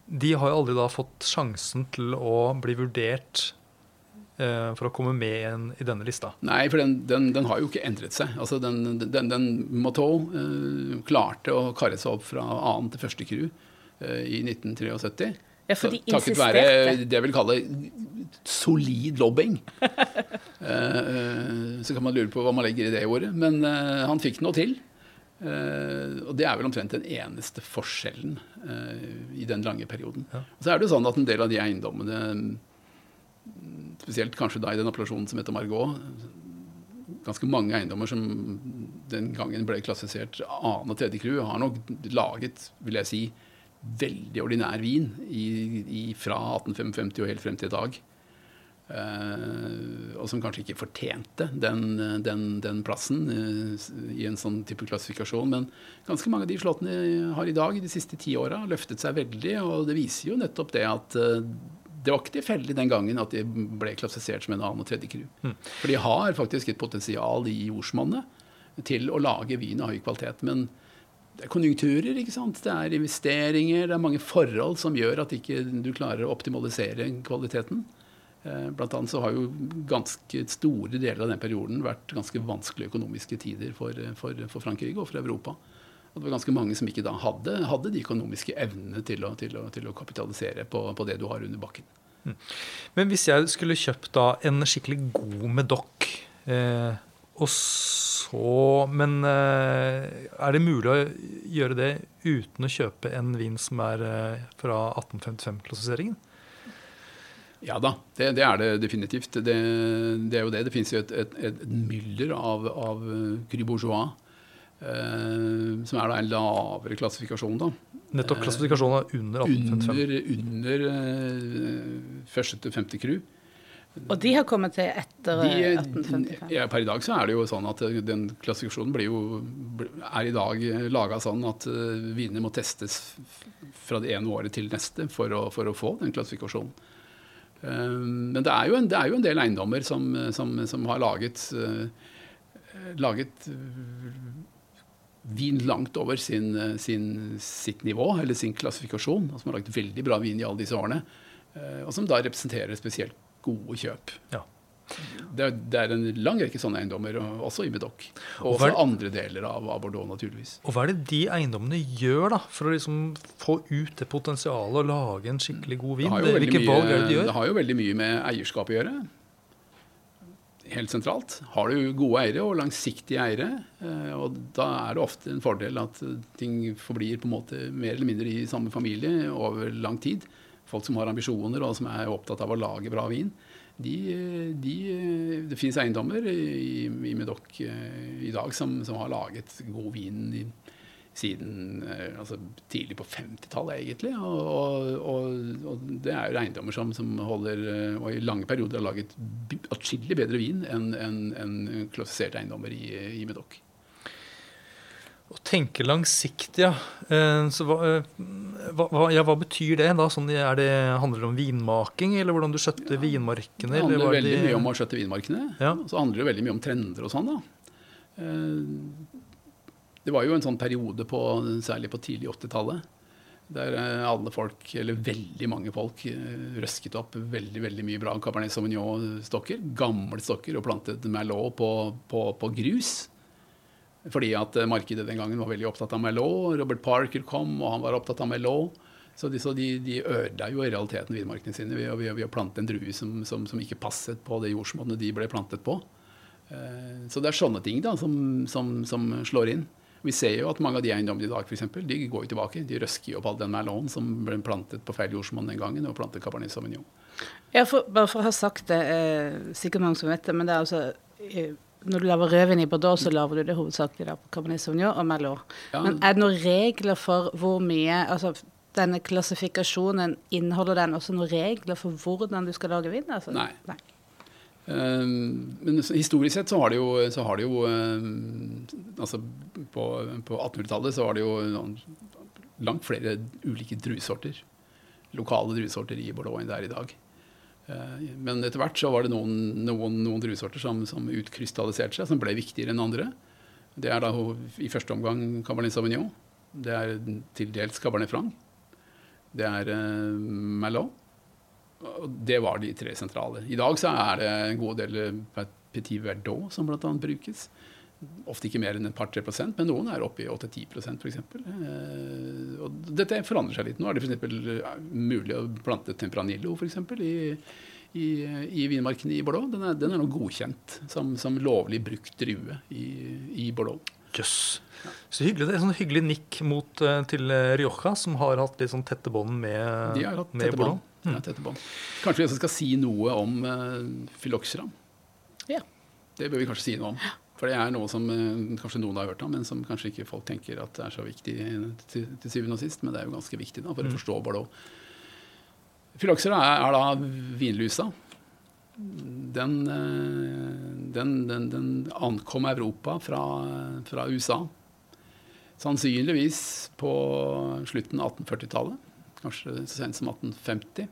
de har jo aldri da fått sjansen til å bli vurdert eh, for å komme med igjen i denne lista. Nei, for den, den, den har jo ikke endret seg. Altså den, den, den Mateau eh, klarte å karre seg opp fra annen til første crew eh, i 1973. Ja, for de Takket være det jeg vil kalle solid lobbing. *laughs* Eh, så kan man lure på hva man legger i det ordet. Men eh, han fikk noe til. Uh, og det er vel omtrent den eneste forskjellen uh, i den lange perioden. Ja. Og så er det jo sånn at en del av de eiendommene, spesielt kanskje da i den appellasjonen som heter Margot, ganske mange eiendommer som den gangen ble klassifisert annen og tredje crew, har nok laget, vil jeg si, veldig ordinær vin i, i, fra 1855 og helt frem til i dag. Uh, og som kanskje ikke fortjente den, den, den plassen uh, i en sånn type klassifikasjon. Men ganske mange av de slottene har i dag, de siste ti åra, løftet seg veldig. Og det viser jo nettopp det at det var ikke tilfeldig den gangen at de ble klassifisert som en annen og tredje crew. Mm. For de har faktisk et potensial i jordsmonnet til å lage vin av høy kvalitet. Men det er konjunkturer, ikke sant? det er investeringer, det er mange forhold som gjør at ikke du klarer å optimalisere kvaliteten. Blant annet så har jo ganske store deler av den perioden vært ganske vanskelige økonomiske tider for, for, for Frankrike og for Europa. Og det var ganske mange som ikke da hadde, hadde de økonomiske evnene til å, til å, til å kapitalisere på, på, det du har under bakken. Mm. Men hvis jeg skulle kjøpt da en skikkelig god Medoc, eh, og så Men eh, er det mulig å gjøre det uten å kjøpe en vin som er eh, fra 1855-klassifiseringen? Ja da, det, det, er det definitivt. Det, det, er jo det. Det finnes jo et, et, et mylder av, av Cru Bourgeois, eh, som er da en lavere klassifikasjon. da. Nettopp klassifikasjonen er under 1855? Under, under eh, første til femte Cru. Og de har kommet til etter de, 1855? Ja, per i dag så er det jo sånn at den klassifikasjonen blir jo, er i dag laga sånn at uh, vinene må testes fra det ene året til neste for å, for å få den klassifikasjonen. Men det er, en, det er, jo en, del eiendommer som, som, som har laget, laget vin langt over sin, sin, sitt nivå, eller sin klassifikasjon, og som har laget veldig bra vin i alle disse årene. Og som da representerer spesielt gode kjøp. Ja. Det er, det er, en lang rekke sånne eiendommer, også i Medoc. Og også andre deler av, av, Bordeaux, naturligvis. Og Hva er det de eiendommene gjør da, for å liksom få ut det potensialet og lage en skikkelig god vin? Det, Hvilke valg er det de gjør? Det har jo veldig mye med eierskap å gjøre. Helt sentralt. Har du gode eiere og langsiktige eiere, og da er det ofte en fordel at ting forblir på en måte mer eller mindre i samme familie over lang tid. Folk som har ambisjoner og som er opptatt av å lage bra vin de, de, det finnes eiendommer i, i Medoc eh, i dag som, som, har laget god vin i, siden eh, altså, tidlig på 50-tallet, egentlig. Og, og, og, det er jo eiendommer som, som, holder eh, og i lange perioder har laget atskillig bedre vin enn en, en klassifiserte eiendommer i, i Medoc. Å tenke langsiktig, ja. Så, hva, hva, ja, hva betyr det? da? Sånn, er det handler det om vinmaking, eller hvordan du skjøtter vinmarkene? Det handler er veldig det- mye om å skjøtte vinmarkene. Ja. Så handler det veldig mye om trender og sånn, da. Eh, Det var jo en sånn periode på, særlig på tidlig 80-tallet, der eh, alle folk, eller veldig mange folk, eh, røsket opp veldig veldig mye bra Cabernet Sauvignon-stokker. Gamle stokker, og plantet Merlot på, på, på grus. Fordi at eh, markedet den gangen var veldig opptatt av Merlot. Robert Parker kom, og han var opptatt av Merlot. Så de, så de, de ødela jo i realiteten vinmarkene sine ved, ved, ved å plante en drue som, som, som ikke passet på det jordsmonnet de ble plantet på. Eh, Så det er sånne ting da, som, som, som slår inn. Vi ser jo at mange av de eiendommene i dag for eksempel, de går jo tilbake. De røsker jo opp all den merlonen som ble plantet på feil jordsmonn den gangen, og plantet Cabernet Sauvignon. Ja, for, bare for å ha sagt det, eh, sikkert mange som vet det, men det er altså eh, Når du lager rødvin i Bordeaux, så lager du det hovedsakelig da på Cabernet Sauvignon og Merlot. Ja. Men er det noen regler for hvor mye Altså denne klassifikasjonen, inneholder den også noen regler for hvordan du skal lage vin? Altså? Nei. Eh, Men historisk sett så har det jo, så har det jo eh, Altså på, på 1800-tallet så var det jo langt flere ulike druesorter. Lokale druesorter i Bordeaux enn det er i dag. Eh, Men etter hvert så var det noen, noen, noen druesorter som, som utkrystalliserte seg, som ble viktigere enn andre. Det er da i første omgang Cabernet Sauvignon. Det er til dels Cabernet Franc. Det er eh, Merlot. Og det var de tre sentrale. I dag så er det en god del eh, Petit Verdot som bl.a. brukes. Ofte ikke mer enn et par-tre prosent, men noen er oppe i 8-10% f.eks. Eh, og dette forandrer seg litt. Nå er det f.eks. mulig å plante Tempranillo for eksempel, i, i, i vinmarkene i Bordeaux. Den er, den er nå godkjent som, som lovlig brukt drue i, i Bordeaux. Jøss. Så hyggelig. Det er sånn hyggelig nikk mot, eh, til eh, Rioja, som har hatt litt sånn tette bånd med, De har hatt med tette Bordeaux. Ja, tette bånd. Kanskje vi også skal si noe om uh, Phylloxera. Ja. Det bør vi kanskje si noe om. For det er noe som eh, kanskje noen har hørt om, men som kanskje ikke folk tenker at er så viktig til, til syvende og sist. Men det er jo ganske viktig da, for å forstå Bordeaux. Fyloxera er, er da vinlusa. Den, eh, den, den, den ankom Europa fra, fra USA. Sannsynligvis på slutten av 1840-tallet. Kanskje så sent som 1850.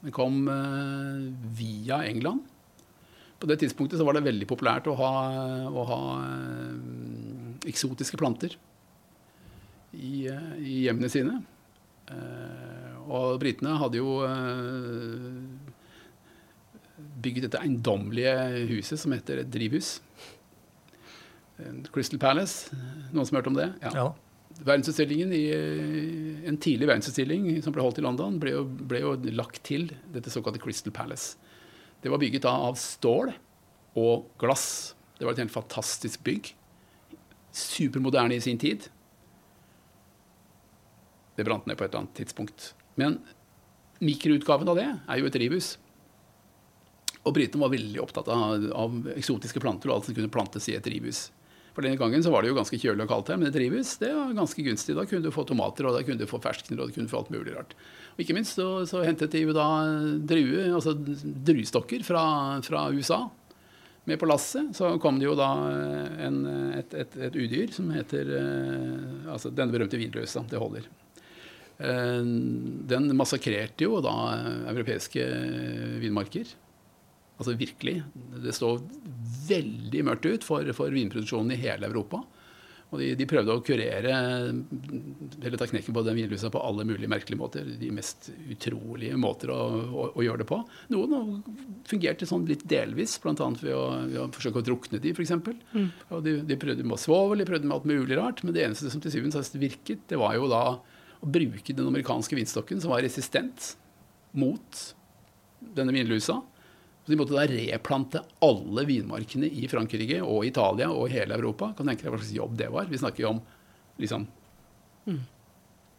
Den kom eh, via England. På det tidspunktet så var det veldig populært å ha, å ha eh, eksotiske planter i, eh, i hjemmene sine. Eh, og britene hadde jo bygget dette eiendommelige huset som heter et drivhus. Crystal Palace. Noen som har hørt om det? Ja. Verdensutstillingen i, En tidlig verdensutstilling som ble holdt i London, ble jo, ble jo lagt til dette såkalte Crystal Palace. Det var bygget av stål og glass. Det var et helt fantastisk bygg. Supermoderne i sin tid. Det brant ned på et eller annet tidspunkt. Men mikroutgaven av det er jo et drivhus. Og britene var veldig opptatt av, av eksotiske planter og alt som kunne plantes i et drivhus. For denne gangen så var det jo ganske kjølig og kaldt her, men et drivhus det var ganske gunstig. Da kunne du få tomater, og da kunne du få ferskener, og du kunne få alt mulig rart. Og ikke minst så, så hentet de jo da drue, altså druestokker fra, fra USA. Med på lasset så kom det jo da en, et, et, et udyr som heter eh, Altså denne berømte vinløsa. Det holder. Eh, Den massakrerte jo da europeiske vinmarker. Altså virkelig. Det står veldig mørkt ut for, for vinproduksjonen i hele Europa. Og de, de prøvde å kurere eller ta knekken på den vinlusa på alle mulige merkelige måter. De mest utrolige måter å, å, å gjøre det på. Noen fungerte sånn litt delvis, bl.a. Ved, å, ved å forsøke å drukne de, f.eks. Mm. Og de, de prøvde med svovel, de prøvde med alt mulig rart. Men det eneste som til syvende og sist virket, det var jo da å bruke den amerikanske vinstokken, som var resistent mot denne vinlusa. Så de måtte da replante alle vinmarkene i Frankrike og Italia og hele Europa. Kan tenke deg hva slags jobb det var. Vi snakker jo om liksom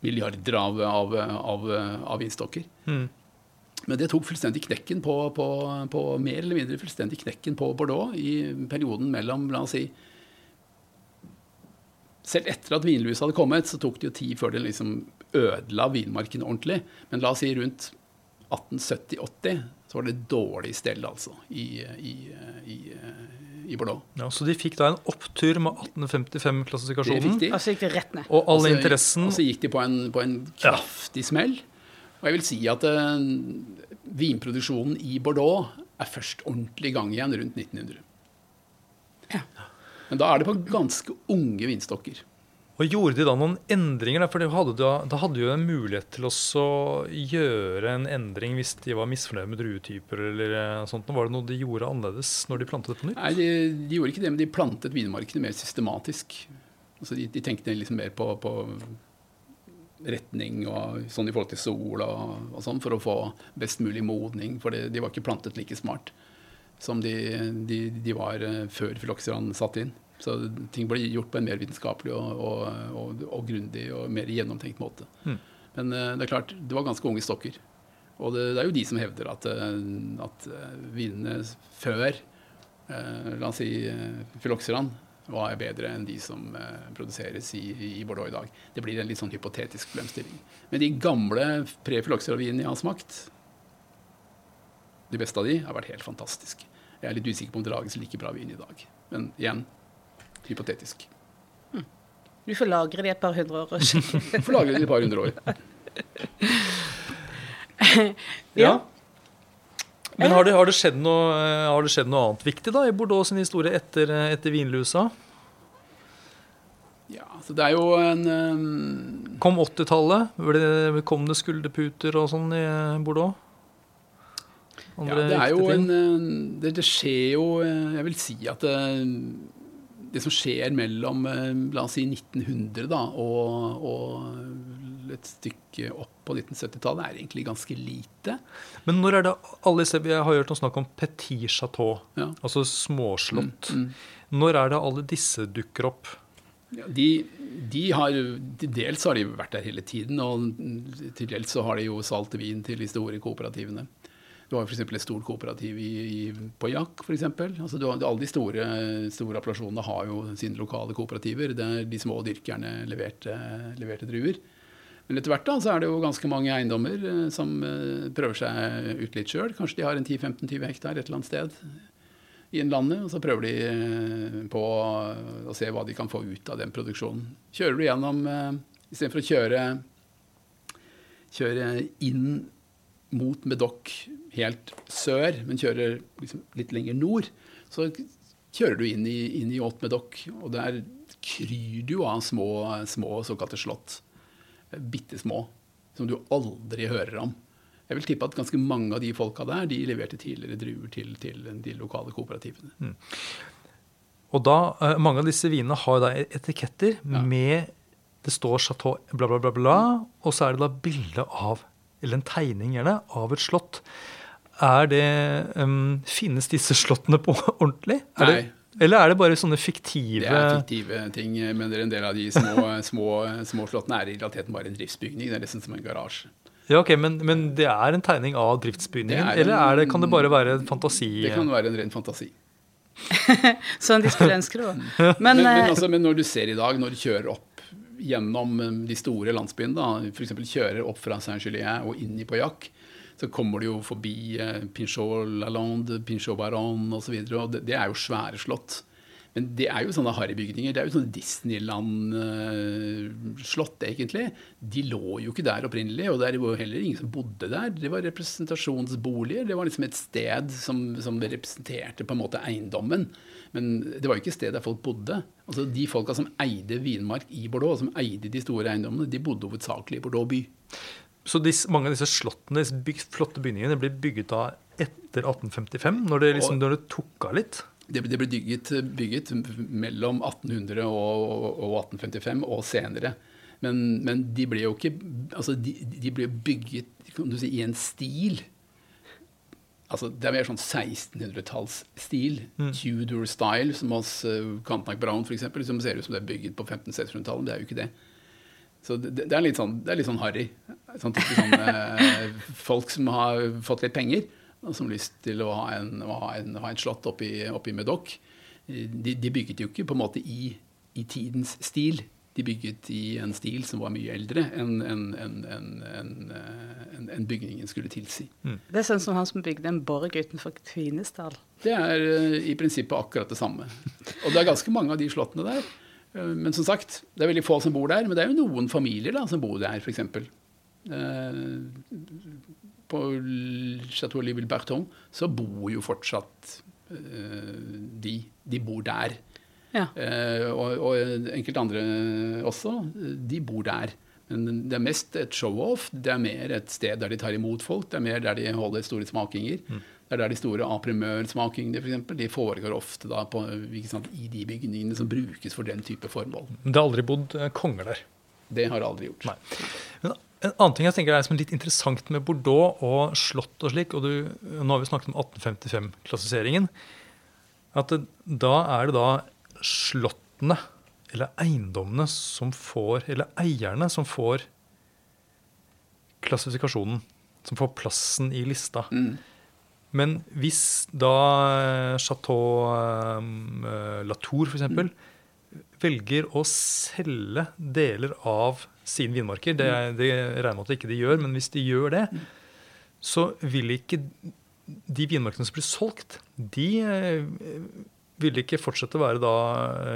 milliarder av, av, av, av vinstokker. Mm. Men det tok fullstendig knekken på, på, på, mer eller mindre fullstendig knekken på Bordeaux i perioden mellom, la oss si Selv etter at vinlusa hadde kommet, så tok det jo tid før det liksom ødela vinmarken ordentlig. Men la oss si rundt 1870-80 så var det dårlig stell, altså, i, i, i, i Bordeaux. Ja, så de fikk da en opptur med 1855-klassifikasjonen. fikk de. Og så gikk de rett ned. Og all interessen Og så gikk de på en, på en Ja. kraftig smell. Og jeg vil si at uh, vinproduksjonen i Bordeaux er først ordentlig i gang igjen rundt 1900. Men da er det på ganske unge vinstokker. Og gjorde de da noen endringer? For da hadde hadde jo en mulighet til å gjøre en endring hvis de var misfornøyd med druetyper eller eh, sånt. Var det noe de gjorde annerledes når de plantet på nytt? Nei, de, de gjorde ikke det, men de plantet vinmarkene mer systematisk. Altså de, de tenkte liksom mer på, på retning og sånn i forhold til sol og, og sånn, for å få best mulig modning. For det, de var ikke plantet like smart som de, de, de var eh, før Fyloxeran satt inn. Så ting ble gjort på en mer vitenskapelig og, og, og, og grundig og mer gjennomtenkt måte. Mm. Men eh, det er klart, det var ganske unge stokker. Og det, det er jo de som hevder at, eh, at eh, vinene før eh, la oss si eh, var bedre enn de som produseres i, i Bordeaux i dag. Det blir en litt sånn hypotetisk problemstilling. Men de gamle pre-Fyloxeran-vinene jeg har smakt, de beste av de, har vært helt fantastiske. Jeg er litt usikker på om det lages like bra vin i dag. Men igjen, hypotetisk. Du får lagre det et par hundre år. *laughs* Du. Får lagre det et par hundre år. *laughs* Ja. Men har det, har, det skjedd noe, eh, har det skjedd noe annet viktig da i Bordeaux sin historie etter, eh, etter vinlusa? Ja, så det er jo en um... Kom 80-tallet? Kom det skulderputer og sånn i Bordeaux? Bordeaux? Ja, det er jo en eh, det, det skjer jo eh, Jeg vil si at det, det som skjer mellom eh, la oss si 1900 da, og, og et stykke opp på 1970-tallet, er egentlig ganske lite. Men når er det alle disse Jeg har hørt noe snakk om petit chateau, Ja. altså småslott. Mm. Når er det alle disse dukker opp? Ja, de, de har, dels har de vært der hele tiden, og til dels så har de jo salt vin til de store kooperativene. Du har f.eks. et stort kooperativ i, i, på Jack, for Altså, du har- alle de store, store appellasjonene har jo sine lokale kooperativer, der de små dyrkerne leverte, leverte druer. Men etter hvert da, så er det jo ganske mange eiendommer eh, som eh, prøver seg ut litt sjøl. Kanskje de har en 10-15-20 hektar et eller annet sted i landet, og så prøver de eh, på å se hva de kan få ut av den produksjonen. Kjører du gjennom Istedenfor å kjøre, kjøre inn mot Medoc helt sør, men kjører liksom litt lenger nord, så kjører du inn i, inn i Haute og der kryr du av små, små såkalte slott. Bitte små, som du aldri hører om. Jeg vil tippe at ganske mange av de folka der de leverte tidligere druer til, til de lokale kooperativene. Og da, eh, Mange av disse vinene har da etiketter Ja. med Det står Chateau bla, bla, bla, bla, og så er det da bilde av, eller en tegning gjerne, av et slott. Er det, um, Finnes disse slottene på *laughs* ordentlig? Er Nei. Det, eller er det bare sånne fiktive Det er fiktive ting, men en del av de små, *laughs* små, små slottene er i realiteten bare en driftsbygning. Det er nesten som en garasje. Ja, ok, men, men det er en tegning av driftsbygningen? Er en- eller er det, kan det bare være en fantasi? Det kan være en ren fantasi. *laughs* Sånn de skulle ønske det var. Men, Men, men, eh, altså, men når du ser i dag, når du kjører opp gjennom de store landsbyene, f.eks. kjører opp fra Saint-Julien og inn i Pauillac, så kommer du jo forbi eh, Pinchot Lalande, Pinchot Baron osv. Det, det er jo svære slott. Men det er jo sånne harrybygninger. Det er jo sånne Disneyland-slott, egentlig. De lå jo ikke der opprinnelig, og det var heller ingen som bodde der. Det var representasjonsboliger. Det var liksom et sted som, som representerte på en måte eiendommen. Men det var jo ikke et sted der folk bodde. Altså De folka som eide vinmark i Bordeaux, som eide de store eiendommene, de bodde hovedsakelig i Bordeaux by. Så disse, mange av disse slottene, disse byg, flotte bygningene, ble bygget da etter 1855, når det, liksom, når det tok av litt? Det, det ble bygget, bygget mellom 1800 og, og 1855 og senere. Men, men de ble jo ikke altså de, de ble bygget si, i en stil. Altså, det er mer sånn 1600-tallsstil. Tudor style, som hos uh, Cantac Brown f.eks., som ser ut som det er bygget på 1500-1600-tallet. Det er jo ikke det. Så det, det, er litt sånn, det er litt sånn harry. Sånn type sånn, eh, *laughs* folk som har fått litt penger, og som har lyst til å ha, en, å ha, en, ha et slott oppi, oppi Medoc. De, de bygget jo ikke på en måte i, i tidens stil. de bygget i en stil som var mye eldre enn en, en, en, bygningen skulle tilsi. Mm. Det er sånn som han som bygde en borg utenfor Kvinesdal. Det er i prinsippet akkurat det samme. Og det er ganske mange av de slottene der. Uh, men som sagt, det er veldig få som bor der. Men det er jo noen familier da, som bor der, f.eks. Uh, på Chateau Liville-Berton så bor jo fortsatt uh, de. De bor der. Ja. Og, og enkelte andre også. De bor der. Men det er mest et show-off. Det er mer et sted der de tar imot folk. Det er mer der de holder store smakinger. Mm. Det er der de store aprimørsmakingene for eksempel, de foregår ofte da på, sant, i de bygningene som brukes for den type formål. Det har aldri bodd konger der? Det har aldri gjort. Nei. Men en annen ting jeg tenker er som litt interessant med Bordeaux og slott og slik, og du, nå har vi snakket om 1855-klassifiseringen, at det, da er det da slottene eller eiendommene som får, eller eierne som får klassifikasjonen, som får plassen i lista. Mm. Men hvis da Chateau um, Latour f.eks. Mm. velger å selge deler av sine vinmarker. Det, det regner med at ikke de gjør, men hvis de gjør det, så vil ikke de vinmarkene som blir solgt, de eh, vil ikke fortsette å være da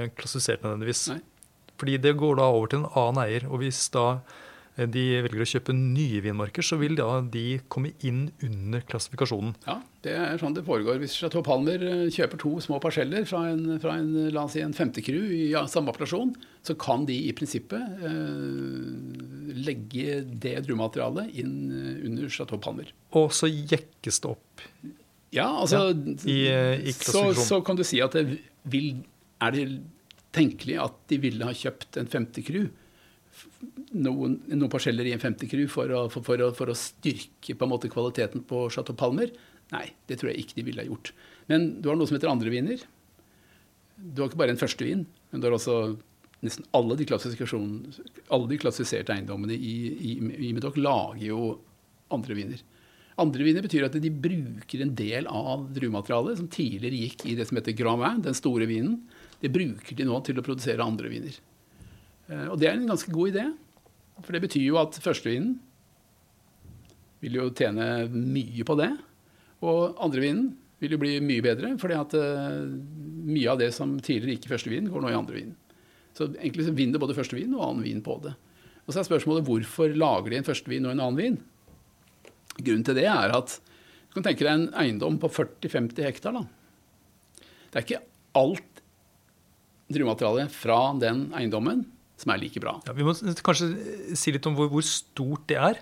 eh, klassifisert nødvendigvis. Nei. Fordi det går da over til en annen eier. Og hvis da Eh, de velger å kjøpe nye vinmarker, så vil da de komme inn under klassifikasjonen. Ja, det er sånn det foregår. Hvis Chateau Palmer eh, kjøper to små parseller fra en, fra en la oss si en femtekru i ja, samme appellasjon, så kan de i prinsippet eh, legge det druematerialet inn eh, under Chateau Palmer. Og så jekkes det opp? Ja, altså ja, i, i så, så, kan du si at det vil, er det tenkelig at de ville ha kjøpt en femtekru noen, noen parseller i en 50 for å, for, for, for å, styrke på en måte kvaliteten på Chateau Palmer? Nei, det tror jeg ikke de ville ha gjort. Men du har noe som heter andre viner. Du har ikke bare en førstevin, men du har også nesten alle de, alle de klassifiserte eiendommene i, i, i Medoc lager jo andre viner betyr at de bruker en del av druematerialet som tidligere gikk i det som heter Grand Vin, den store vinen. Det bruker de nå til å produsere andreviner. Eh, og det er en ganske god idé. For det betyr jo at førstevinen vil jo tjene mye på det. Og andrevinen vil jo bli mye bedre, fordi at uh, mye av det som tidligere gikk i førstevinen, går nå i andrevinen. Så egentlig så vinner både førstevin og annen vin på det. Og så er spørsmålet hvorfor lager de en førstevin og en annen vin? Grunnen til det er at du kan tenke deg en eiendom på 40-50 hektar. Da. Det er ikke alt druematerialet fra den eiendommen som er like bra. Ja, vi må kanskje si litt om hvor, hvor stort det er.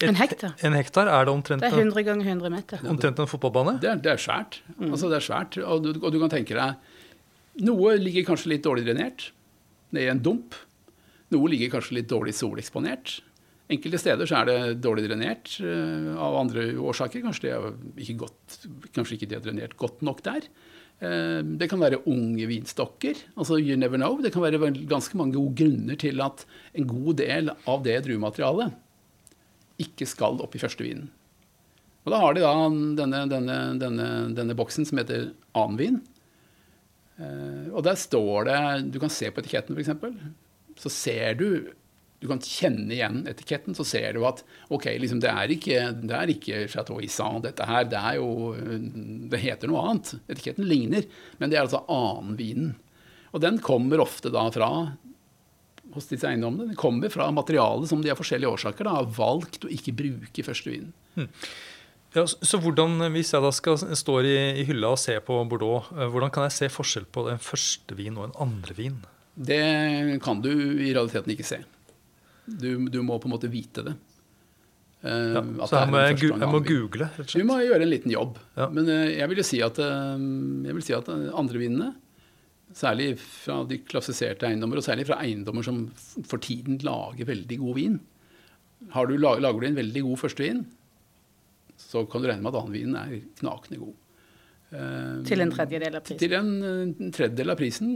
Et, en hektar. En hektar er det omtrent Det er 100 ganger 100 meter. Omtrent en fotballbane? Det er, det er svært. Mm. Altså, det er svært. Og du, og du, kan tenke deg Noe ligger kanskje litt dårlig drenert nede i en dump. Noe ligger kanskje litt dårlig soleksponert. Enkelte steder så er det dårlig drenert uh, av andre årsaker. Kanskje, det er ikke godt, kanskje ikke de har drenert godt nok der. Eh, det kan være unge vinstokker. altså you never know. Det kan være ganske mange gode grunner til at en god del av det druematerialet ikke skal opp i første vinen. Og Da har de da denne, denne, denne, denne boksen som heter annenvin. Eh, og der står det Du kan se på etiketten, f.eks. Så ser du du kan kjenne igjen etiketten, så ser du at ok, liksom, det, er ikke, det er ikke Chateau Issan, dette her. Det er jo Det heter noe annet. Etiketten ligner, men det er altså annenvinen. Og den kommer ofte da fra hos disse eiendommene. Den kommer fra materialet som de av forskjellige årsaker da, har valgt å ikke bruke i. Hmm. Ja, så hvordan, Hvis jeg da skal stå i, i, hylla og se på Bordeaux, eh, hvordan kan jeg se forskjell på en første vin og en andre vin? Det kan du i realiteten ikke se. Du, du, må på en måte vite det. Uh, ja, så jeg, må jeg, jeg, må google? rett og slett? Du må gjøre en liten jobb. Ja. Men uh, jeg vil jo si at, uh, jeg vil si at andrevinene, særlig fra de klassifiserte eiendommer, og særlig fra eiendommer som for tiden lager veldig god vin du, Lager du en veldig god førstevin, så kan du regne med at annenvinen er knakende god. til en tredjedel av prisen? Til en tredjedel av prisen.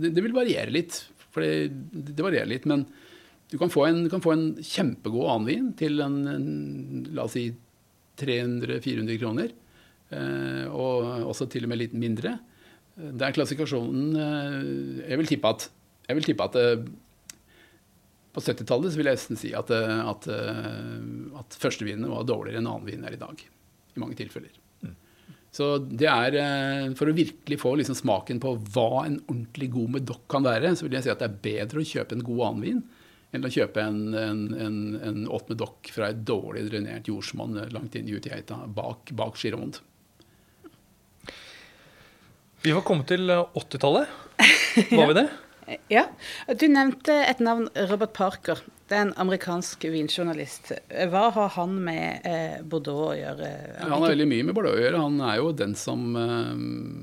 Det, det vil variere litt. For det, det varierer litt. Men du kan få en, kan få en kjempegod annenvin til en, en, la oss si 300-400 kroner. Eh, og også til og med litt mindre. Der klassifikasjonen eh, Jeg vil tippe at Jeg vil tippe at eh, på 70-tallet vil jeg nesten si at, eh, at, eh, at førstevinene var dårligere enn annenvinen er i dag. I mange tilfeller. Så det er eh, For å virkelig få liksom smaken på hva en ordentlig god medokk kan være, så vil jeg si at det er bedre å kjøpe en god annenvin å kjøpe en, en, en, en åt dokk fra et dårlig drenert jordsmonn langt inn i Utegeita bak, bak Girond. Vi var kommet til 80-tallet. Var vi *laughs* det? Ja. Du nevnte et navn, Robert Parker. Det er en amerikansk vinjournalist. Hva har han med eh, Bordeaux å gjøre? Ja, han har veldig mye med Bordeaux å gjøre. Han er jo den som eh,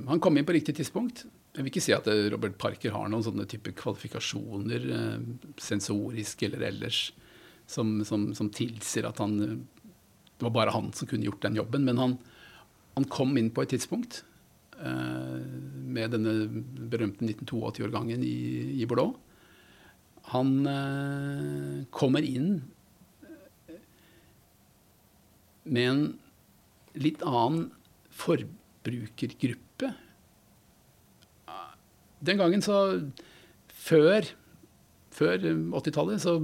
Han kom inn på riktig tidspunkt. Jeg vil ikke si at eh, Robert Parker har noen sånne type kvalifikasjoner, eh, sensorisk eller ellers, som, som, som, tilsier at han Det var bare han som kunne gjort den jobben. Men han, han kom inn på et tidspunkt med denne berømte 1982-årgangen i, i Bordeaux han eh, kommer inn med en litt annen forbrukergruppe. Den gangen så Før, før 80-tallet så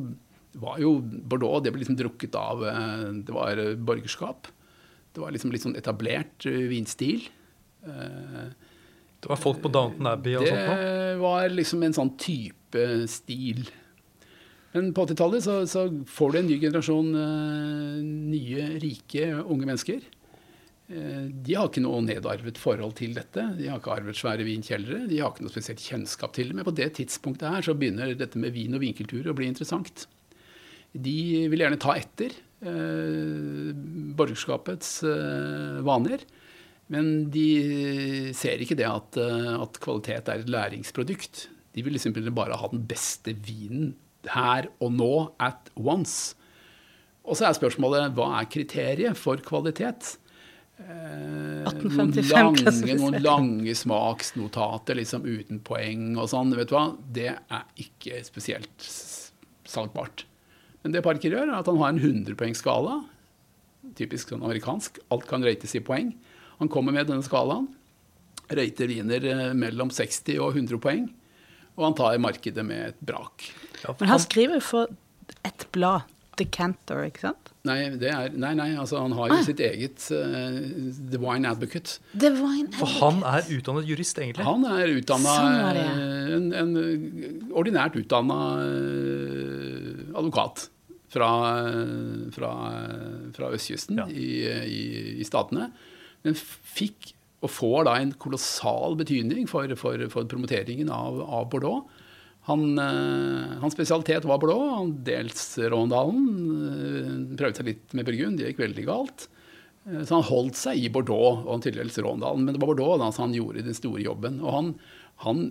var jo Bordeaux det ble liksom drukket av eh, Det var borgerskap. Det var liksom litt sånn etablert eh, vinstil. Det var folk på Downton Abbey og det sånt? Det var liksom en sånn type stil. Men på 80-tallet så, så, får du en ny generasjon uh, nye, rike, unge mennesker. Uh, de har ikke noe nedarvet forhold til dette. De har ikke arvet svære vinkjellere. De har ikke noe spesielt kjennskap til det. Men på det tidspunktet her så begynner dette med vin og vinkultur å bli interessant. De vil gjerne ta etter uh, borgerskapets vaner. Men de ser ikke det at, at kvalitet er et læringsprodukt. De vil simpelthen bare ha den beste vinen her og nå, at once. Og så er spørsmålet hva er kriteriet for kvalitet? Eh, noen, lange, noen lange smaksnotater liksom uten poeng og sånn. vet du hva? Det er ikke spesielt salgbart. Men det Parker gjør, er at han har en 100-poengsskala. Typisk sånn amerikansk. Alt kan rates i poeng. Han kommer med denne skalaen. Røyter viner eh, mellom 60 og 100 poeng. Og han tar markedet med et brak. Men han skriver for ett blad, Decanter, ikke sant? Nei, er, nei, nei altså han har jo ah. sitt eget uh, The Wine Advocate. The Wine Advocate. For han er utdannet jurist, egentlig? Han er utdanna sånn en, en, ordinært utdanna uh, advokat fra, fra, fra østkysten ja. i, i, i, Statene. Men fikk og får da en kolossal betydning for, for, for promoteringen av, av Bordeaux. Han, øh, hans spesialitet var Bordeaux, han dels Råndalen. Øh, prøvde seg litt med Burgund, det gikk veldig galt. Øh, så han holdt seg i Bordeaux og til dels Råndalen. Men det var Bordeaux da, han gjorde den store jobben. Og han, han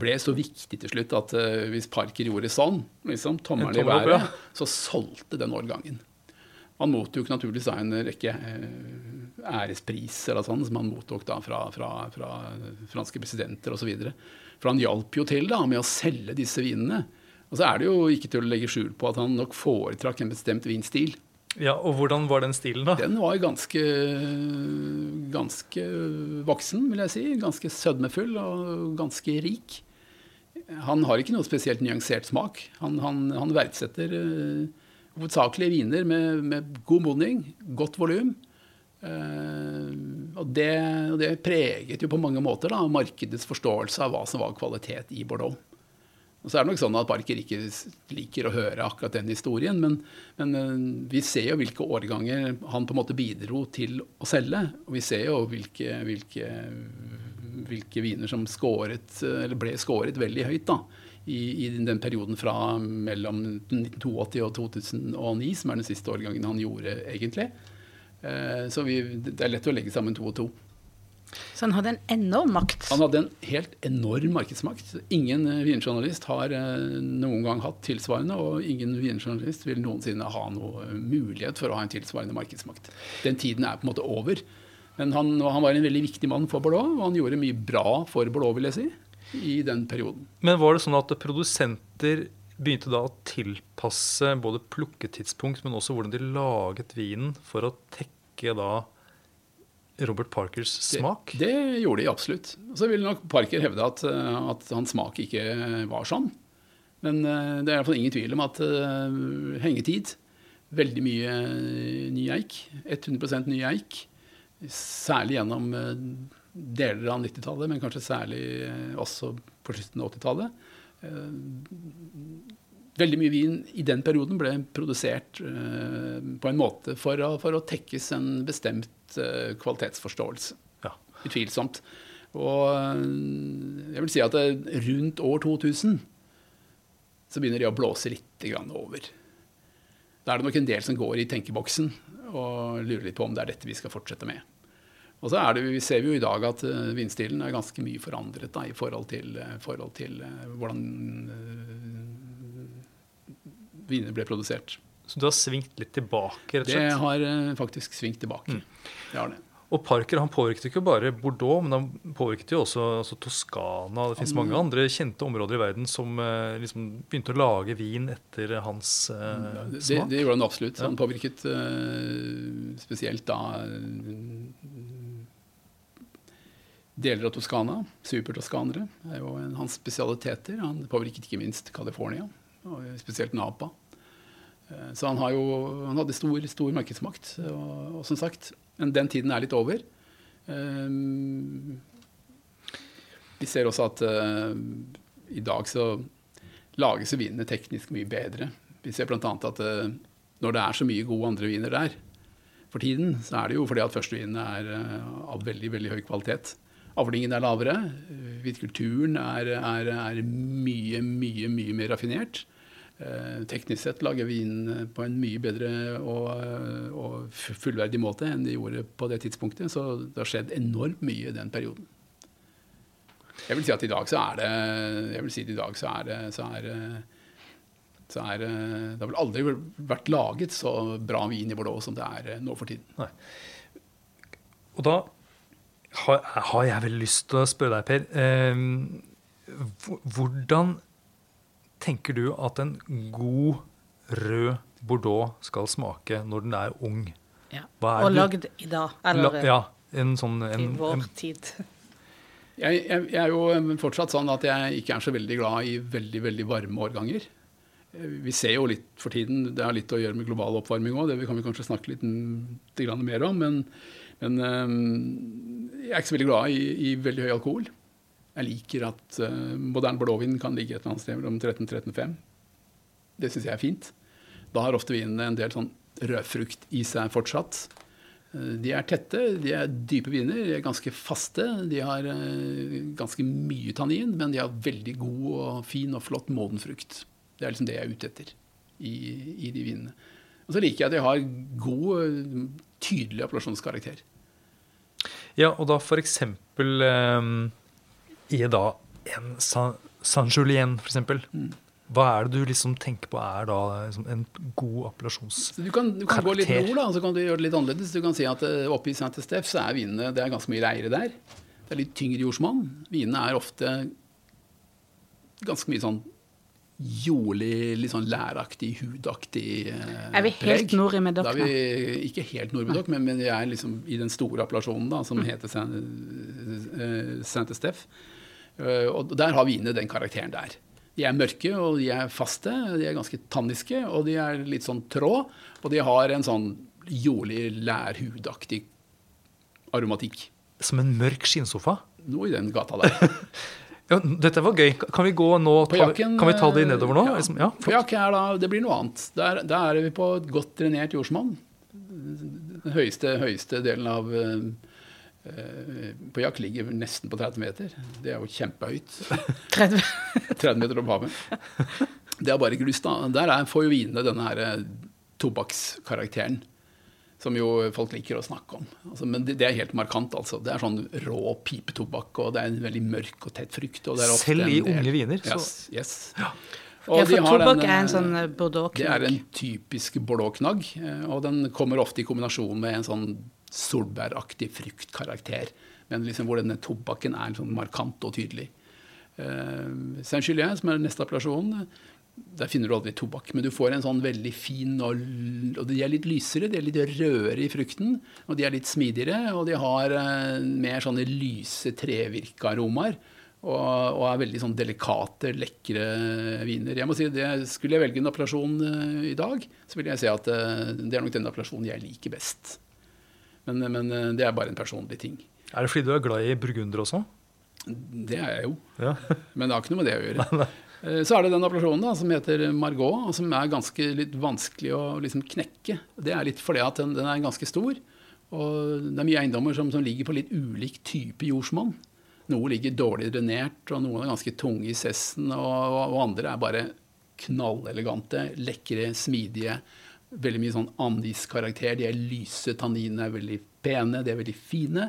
ble så viktig til slutt at hvis Parker gjorde sånn, liksom, tommelen i været, så solgte den årgangen. Han mottok naturligvis da en rekke ærespriser eller sånn, som han mottok da fra, fra, fra franske presidenter osv. For han hjalp jo til da med å selge disse vinene. Og så er det jo ikke til å legge skjul på at han nok foretrakk en bestemt vinstil. Ja, Og hvordan var den stilen, da? Den var ganske, ganske voksen, vil jeg si. Ganske sødmefull og ganske rik. Han har ikke noe spesielt nyansert smak. Han, han, han verdsetter uh, hovedsakelig viner med, med god modning, godt volum. Uh, og, det, og, det, preget jo på mange måter da, markedets forståelse av hva som var kvalitet i Bordeaux. Og så er det nok sånn at Barker ikke liker å høre akkurat den historien, men, men uh, vi ser jo hvilke årganger han på en måte bidro til å selge. Og vi ser jo hvilke, hvilke, hvilke viner som skåret, ble skåret veldig høyt da, i, i, den perioden fra mellom 1982 og 2009, som er den siste årgangen han gjorde, egentlig. Eh, så vi, det er lett å legge sammen to og to. Så han hadde en enorm makt? Han hadde en helt enorm markedsmakt. Ingen eh, vinjournalist har eh, noen gang hatt tilsvarende, og ingen vinjournalist vil noensinne ha noe mulighet for å ha en tilsvarende markedsmakt. Den tiden er på en måte over. Men han, han var en veldig viktig mann for Bordeaux, og han gjorde mye bra for Bordeaux, vil jeg si, i den perioden. Men var det sånn at produsenter begynte da å tilpasse både plukketidspunkt, men også hvordan de laget vinen for å tekke da Robert Parkers smak? Det, det gjorde de absolutt. Så vil nok Parker hevde at, eh, at hans smak ikke var sånn. Men eh, det er iallfall ingen tvil om at uh, hengetid Veldig mye ny eik. 100 ny eik. Særlig gjennom uh, deler av 90-tallet, men kanskje særlig også på slutten av 80-tallet. Veldig mye vin i den perioden ble produsert på en måte for å, for å tekkes en bestemt kvalitetsforståelse. Ja. Utvilsomt. Og jeg vil si at rundt år 2000 så begynner de å blåse litt over. Da er det nok en del som går i tenkeboksen og lurer litt på om det er dette vi skal fortsette med. Og så det, vi ser vi jo i dag at uh, vindstilen er ganske mye forandret da, i forhold til, uh, forhold til uh, hvordan viner ble produsert. Så du har svingt litt tilbake? rett og slett? Det har faktisk svingt tilbake. Mm. Det har det. Og Parker han påvirket ikke bare Bordeaux, men han påvirket jo også altså Toskana. Det fins mange andre kjente områder i verden som eh, liksom begynte å lage vin etter hans eh, smak. Det, det gjorde han absolutt. Han påvirket eh, spesielt da deler av Toskana. Supertoskanere er jo en, hans spesialiteter. Han påvirket ikke minst California, og spesielt Napa. Eh, så han, jo, han hadde stor, stor markedsmakt. Og, og som sagt, men den tiden er litt over. Um, vi ser også at uh, i dag så lages vinene teknisk mye bedre. Vi ser bl.a. at uh, når det er så mye gode andre viner der for tiden, så er det jo fordi at førstevinene er uh, av veldig, veldig høy kvalitet. Avlingen er lavere. Hvitkulturen er, er, er mye, mye, mye mer raffinert. Eh, teknisk sett lager vin på en mye bedre og, og, fullverdig måte enn de gjorde på det tidspunktet. Så det har skjedd enormt mye i den perioden. Jeg vil si at i dag så er det jeg vil si at i dag så er det, så er, så er Det har vel aldri vært laget så bra vin i Bordeaux som det er nå for tiden. Nei. Og da har, har, jeg vel lyst til å spørre deg, Per. Eh, hvordan tenker du at en god rød Bordeaux skal smake når den er ung? Ja. Og lagd i dag. Eller La, ja, en sånn, en, i vår tid. Jeg, jeg, jeg, er jo fortsatt sånn at jeg ikke er så veldig glad i veldig veldig varme årganger. Vi ser jo litt for tiden, Det har litt å gjøre med global oppvarming òg, det kan vi kanskje snakke litt, litt mer om. Men, men, jeg er ikke så veldig glad i, i veldig høy alkohol. Jeg liker at uh, moderne blåvin kan ligge et eller annet sted mellom 13-13,5. Det syns jeg er fint. Da har ofte vinene en del sånn rødfrukt i seg fortsatt. Uh, de er tette, de er dype viner, de er ganske faste. De har uh, ganske mye tannin, men de har veldig god og fin og flott moden frukt. Det er liksom det jeg er ute etter i, i de vinene. Og så liker jeg at de har god, tydelig appellasjonskarakter. Ja, og da eksempel um i da en Saint-Julien, f.eks. Mm. Hva er det du liksom tenker på er da liksom en god appellasjonskarakter? Du kan, du kan gå litt nord, da, så kan du gjøre det litt annerledes. Du kan si at uh, Oppe i St. Estef så er vinene det er ganske mye leire der. Det er litt tyngre jordsmonn. Vinene er ofte ganske mye sånn jordlig, litt sånn læraktig, hudaktig eh, Er vi helt preg. nord i Medoc vi Ikke helt nord i Medoc, men, men, vi er liksom i den store appellasjonen da, som mm. heter Saint-Estef. Eh, og der har vinene den karakteren der. De er mørke, og de er faste, de er ganske tanniske, og de er litt sånn trå. Og de har en sånn jordlig, lærhudaktig aromatikk. Som en mørk skinnsofa? Noe i den gata der. *laughs* ja, dette var gøy. Kan vi gå nå, ta, jakken, kan vi ta det nedover nå? Ja, liksom, ja, for... jakke er da, det blir noe annet. Der, der er vi på et godt drenert jordsmonn. Den høyeste, høyeste delen av uh, Eh, på jakk ligger nesten på 30 meter. Det er jo kjempehøyt. *laughs* 30, 30 *laughs* meter opp havet. Det er bare ikke lyst, da. Der er, får jo vinene denne her eh, tobakkskarakteren. Som jo folk liker å snakke om. Altså, men det, det, er helt markant. altså. Det er sånn rå pipetobakk, og det er en veldig mørk og tett frukt. Og Selv i del, unge viner? Så. Yes. yes. Ja. ja, for tobakk er en sånn eh, bordeaux-knagg. Det er en typisk bordeaux-knagg. Og den kommer ofte i kombinasjon med en sånn solbæraktig fruktkarakter. Men liksom hvor denne tobakken er sånn markant og tydelig. Uh, Saint-Julien, som er neste appellasjon, der finner du aldri tobakk, men du får en sånn veldig fin og, og de er litt lysere, de er litt rødere i frukten, og de er litt smidigere, og de har uh, mer sånne lyse trevirkearomaer. Og, og er veldig sånn delikate, lekre viner. Jeg må si det, Skulle jeg velge en appellasjon uh, i dag, så vil jeg si at uh, det er nok den appellasjonen jeg liker best. Men, men eh, det er bare en personlig ting. Er det fordi du er glad i burgunder også? Det er jeg jo. Ja. *laughs* Men det har ikke noe med det å gjøre. Eh, Så er det den appellasjonen da, som heter Margot, og som er ganske litt vanskelig å liksom knekke. Det er litt fordi at den, den er ganske stor. Og det er mye eiendommer som, som ligger på litt ulik type jordsmonn. Noe ligger dårlig drenert, og noen er ganske tunge i sessen, og, og andre er bare knallelegante, lekre, smidige. Veldig mye sånn andiskarakter. De er lyse, tanninene er veldig pene, de er veldig fine.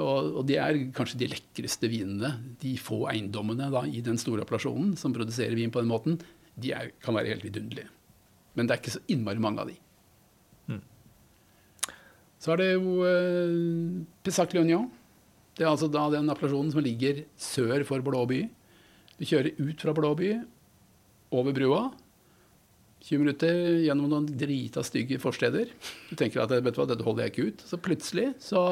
Og, og de er kanskje de lekreste vinene. De få eiendommene da, i den store appellasjonen som produserer vin på den måten, de er, kan være helt vidunderlige. Men det er ikke så innmari mange av de. Så er det jo eh, Pessac Léognan. Det er altså da den appellasjonen som ligger sør for Blåby. Du kjører ut fra Blåby, over brua. 20 minutter gjennom noen drita stygge forsteder. Du tenker at vet du hva, dette holder jeg ikke ut. Så plutselig så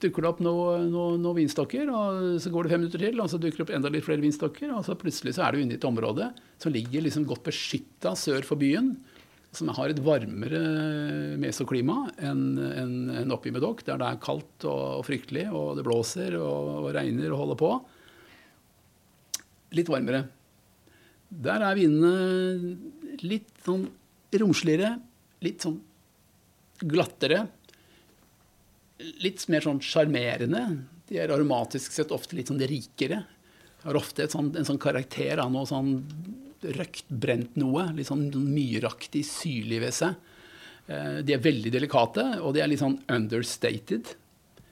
dukker det opp noen noe, noe vinstokker, og så går det fem minutter til, og så dukker det opp enda litt flere vinstokker, og så plutselig så er du inne i et område som ligger liksom godt beskytta sør for byen, som har et varmere mesoklima enn en, en oppe Medoc, der det er kaldt og, og fryktelig, og det blåser og, og regner og holder på. Litt varmere. Der er vinene litt sånn romsligere, litt sånn glattere. Litt mer sånn sjarmerende. De er aromatisk sett ofte litt sånn rikere. Har ofte sånt, en sånn karakter av noe sånn røkt, brent noe. Litt sånn myraktig, syrlig ved seg. Eh, De er veldig delikate, og de er litt sånn understated.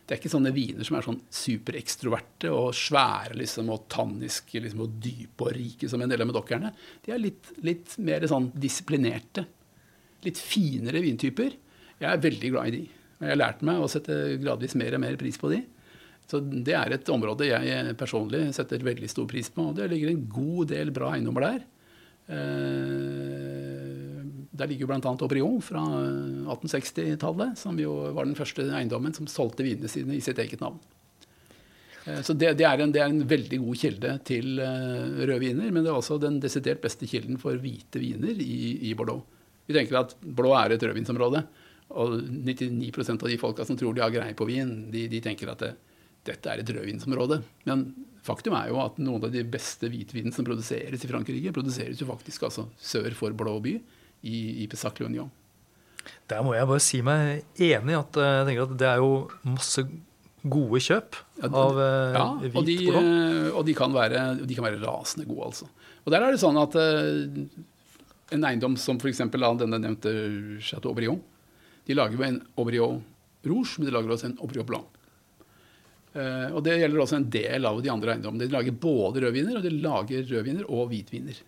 Det er ikke sånne viner som er sånn superekstroverte og svære liksom, og tanniske liksom, og dype og rike som en del av medokkerne. De er litt, litt mer sånn disiplinerte. Litt finere vintyper. Jeg er veldig glad i de. Jeg har lært meg å sette gradvis mer og mer pris på de. Så det er et område jeg personlig setter veldig stor pris på. Og det ligger en god del bra eiendommer der. Eh, Der ligger jo bl.a. Aubryon fra 1860-tallet, som jo var den første eiendommen som solgte vinene sine i sitt eget navn. Eh, Så det, det, er en, det er en veldig god kilde til eh, røde viner, men det er også den desidert beste kilden for hvite viner i, i Bordeaux. Vi tenker at Bordeaux er et rødvinsområde, og 99% av de folka som tror de har greie på vin, de, de tenker at det, dette er et rødvinsområde. Men faktum er jo at noen av de beste hvitvinene som produseres i Frankrike, produseres jo faktisk altså sør for Bordeaux by, i, i Pessac Union. Der må jeg bare si meg enig at eh, jeg tenker at det er jo masse gode kjøp av eh, Ja, hvit og de, eh, og de, kan være, de kan være rasende gode, altså. Og der er det sånn at en eiendom som f.eks. denne nevnte Chateau Aubryon, de lager jo en Aubryon Rouge, men de lager også en Aubryon Blanc. Og det gjelder også en del av de andre eiendommene. De lager både rødviner, og de lager rødviner og hvitviner.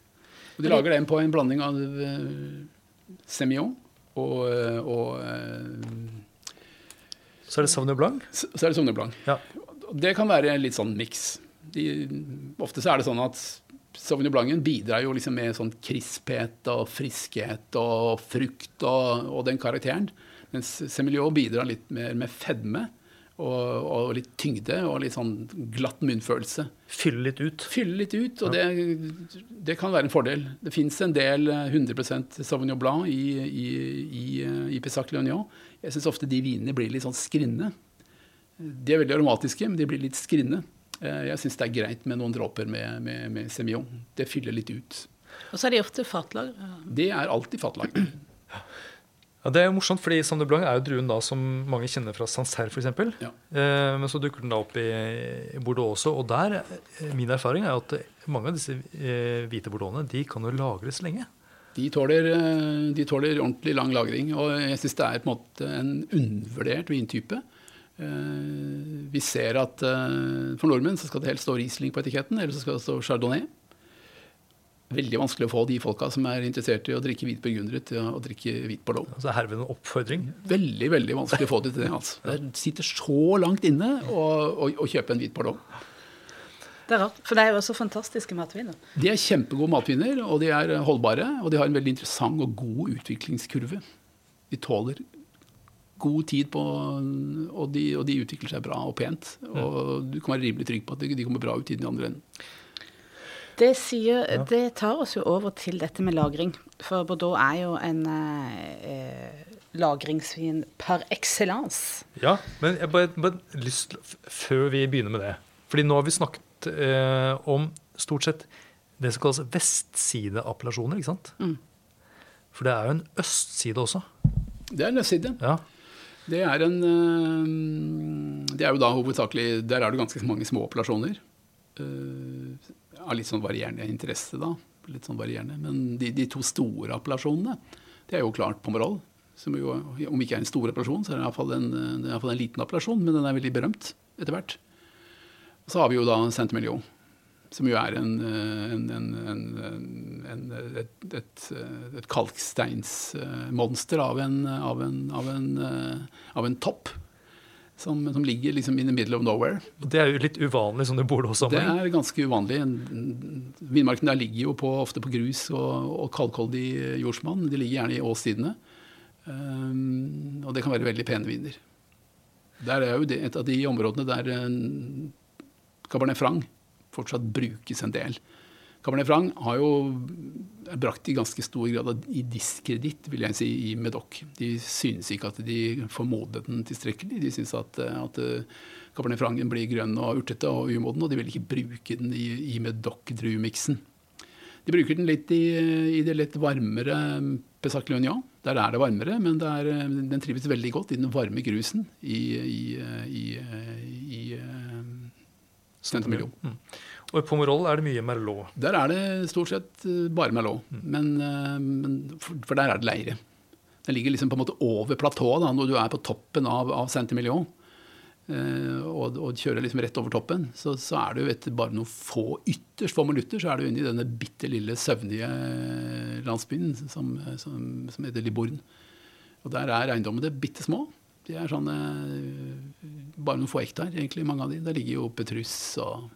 Og de lager den på en blanding av uh, Semillon og, eh, og eh, Så er det Sauvignon Blanc. så så er det Sauvignon Blanc. Ja. Det kan være litt sånn miks. Ofte så er det sånn at Sauvignon Blancen bidrar jo liksom med sånn krisphet og friskhet og frukt og, og den karakteren. Mens Semillon bidrar litt mer med fedme og, og litt tyngde og litt sånn glatt munnfølelse. Fylle litt ut. Fylle litt ut, og det, det kan være en fordel. Det fins en del eh, 100 Sauvignon Blanc i, i, i, eh, i Pessac Léognan. Jeg syns ofte de vinene blir litt sånn skrinne. De er veldig aromatiske, men de blir litt skrinne. Eh, Jeg syns det er greit med noen dråper med, med, med Semillon. Det fyller litt ut. Og så er de ofte fatlagra? Det er alltid fatlag. Ja, Det er jo morsomt, fordi Sander Blanc er jo druen da som mange kjenner fra Sancerre f.eks. Ja. Eh, men så dukker den da opp i, i Bordeaux også. Og der, eh, min erfaring er at eh, mange av disse eh, hvite bordeauxene de kan jo lagres lenge. De tåler, eh, de tåler ordentlig lang lagring, og jeg syns det er på en måte en undervurdert vintype. Eh, Vi ser at for nordmenn så skal det helst stå Riesling på etiketten, eller så skal det stå Chardonnay. Veldig vanskelig å få de folka som er interessert i å drikke hvit burgunder, til å drikke hvit bordeaux. Altså herved en oppfordring. Veldig veldig vanskelig å få det til det. *laughs* altså. Det sitter så langt inne å, kjøpe en hvit bordeaux. Det er rart, for det er jo også fantastiske matviner. De er kjempegode matviner, og de er holdbare. Og de har en veldig interessant og god utviklingskurve. De tåler god tid på og de, og de utvikler seg bra og pent. Og du kan være rimelig trygg på at de, de kommer bra ut i den andre enden. Det, sier, det tar oss jo over til dette med lagring. For Bordeaux er jo en eh, lagringsvin par excellence. Ja, men jeg bare, bare lyst til, før vi begynner med det Fordi nå har vi snakket eh, om stort sett det som kalles vestsideappellasjoner, ikke sant? Mm. For det er jo en østside også. Det er en østside. Ja. Det er en øh, Det er jo da hovedsakelig Der er det ganske mange små appellasjoner. Av litt sånn varierende interesse, da. Litt sånn varierende. Men de, de to store appellasjonene, det er jo klart Pomerol. Som jo, om ikke er en stor appellasjon, så er det iallfall en, i fall en liten appellasjon, men den er veldig berømt etter hvert. Og så har vi jo da Saint-Emilion, som jo er en, en, en, et, et, et kalksteinsmonster av av av av en topp. Som, som ligger liksom in the middle of nowhere. Det er jo litt uvanlig sånn i Det Bordeaux-sammenheng. er ganske uvanlig. Vindmarken Vindmarkene der ligger jo på, ofte på grus og, og kalkholdig jordsmonn. De ligger gjerne i åssidene. Um, og det kan være veldig pene vinder. Der er jo det et av de områdene der um, Cabernet Franc fortsatt brukes en del. Cabernet Franc har jo brakt i ganske stor grad i diskreditt, vil jeg si, i Medoc. De synes ikke at de får modnet den tilstrekkelig. De synes at, eh, at eh, Cabernet Francen blir grønn og urtete og umoden, og de vil ikke bruke den i, i Medoc-druemiksen. De bruker den litt i, i det litt varmere Pesac Léognan. Der er det varmere, men det er, eh, den trives veldig godt i den varme grusen i, i, eh, i, eh, i, i. Mm. Og i Pomerol er det mye Merlot. Der er det stort sett eh, bare Merlot, men, eh, men for, for der er det leire. Den ligger liksom på en måte over platået når du er på toppen av, av Saint-Emilion. Eh, og, og kjører liksom rett over toppen, så, så er du etter bare noen få, ytterst få minutter, så er du inne i denne bitte lille søvnige landsbyen som, som, som heter Liborn. Og der er eiendommene bitte små. De er sånn eh, bare noen få hektar, egentlig, mange av de. Der ligger jo Petrus og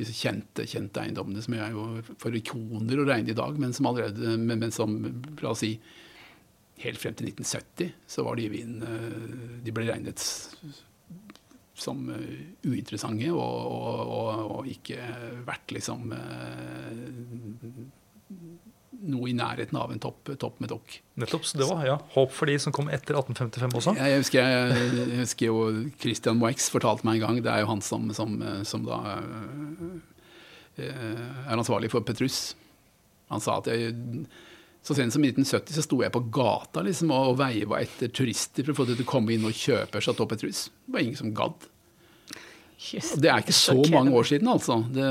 disse kjente, kjente eiendommene som er jo for ikoner å regne i dag, men som allerede, men, men som, la oss si, helt frem til 1970, så var de i Wien eh, De ble regnet som eh, uinteressante og, og, og, og ikke vært liksom eh, noe i nærheten av en topp, topp med dokk. Nettopp. Så det var ja, håp for de som kom etter 1855 også. Jeg husker, jeg husker jo Christian Moix fortalte meg en gang, det er jo han som, som, som da eh, er ansvarlig for Petrus. Han sa at jeg, så sent som i 1970 så sto jeg på gata liksom, og veiva etter turister for å få dem til å komme inn og kjøpe Chateau Petrus. Det var ingen som gadd. Det er ikke så mange år siden, altså. Det,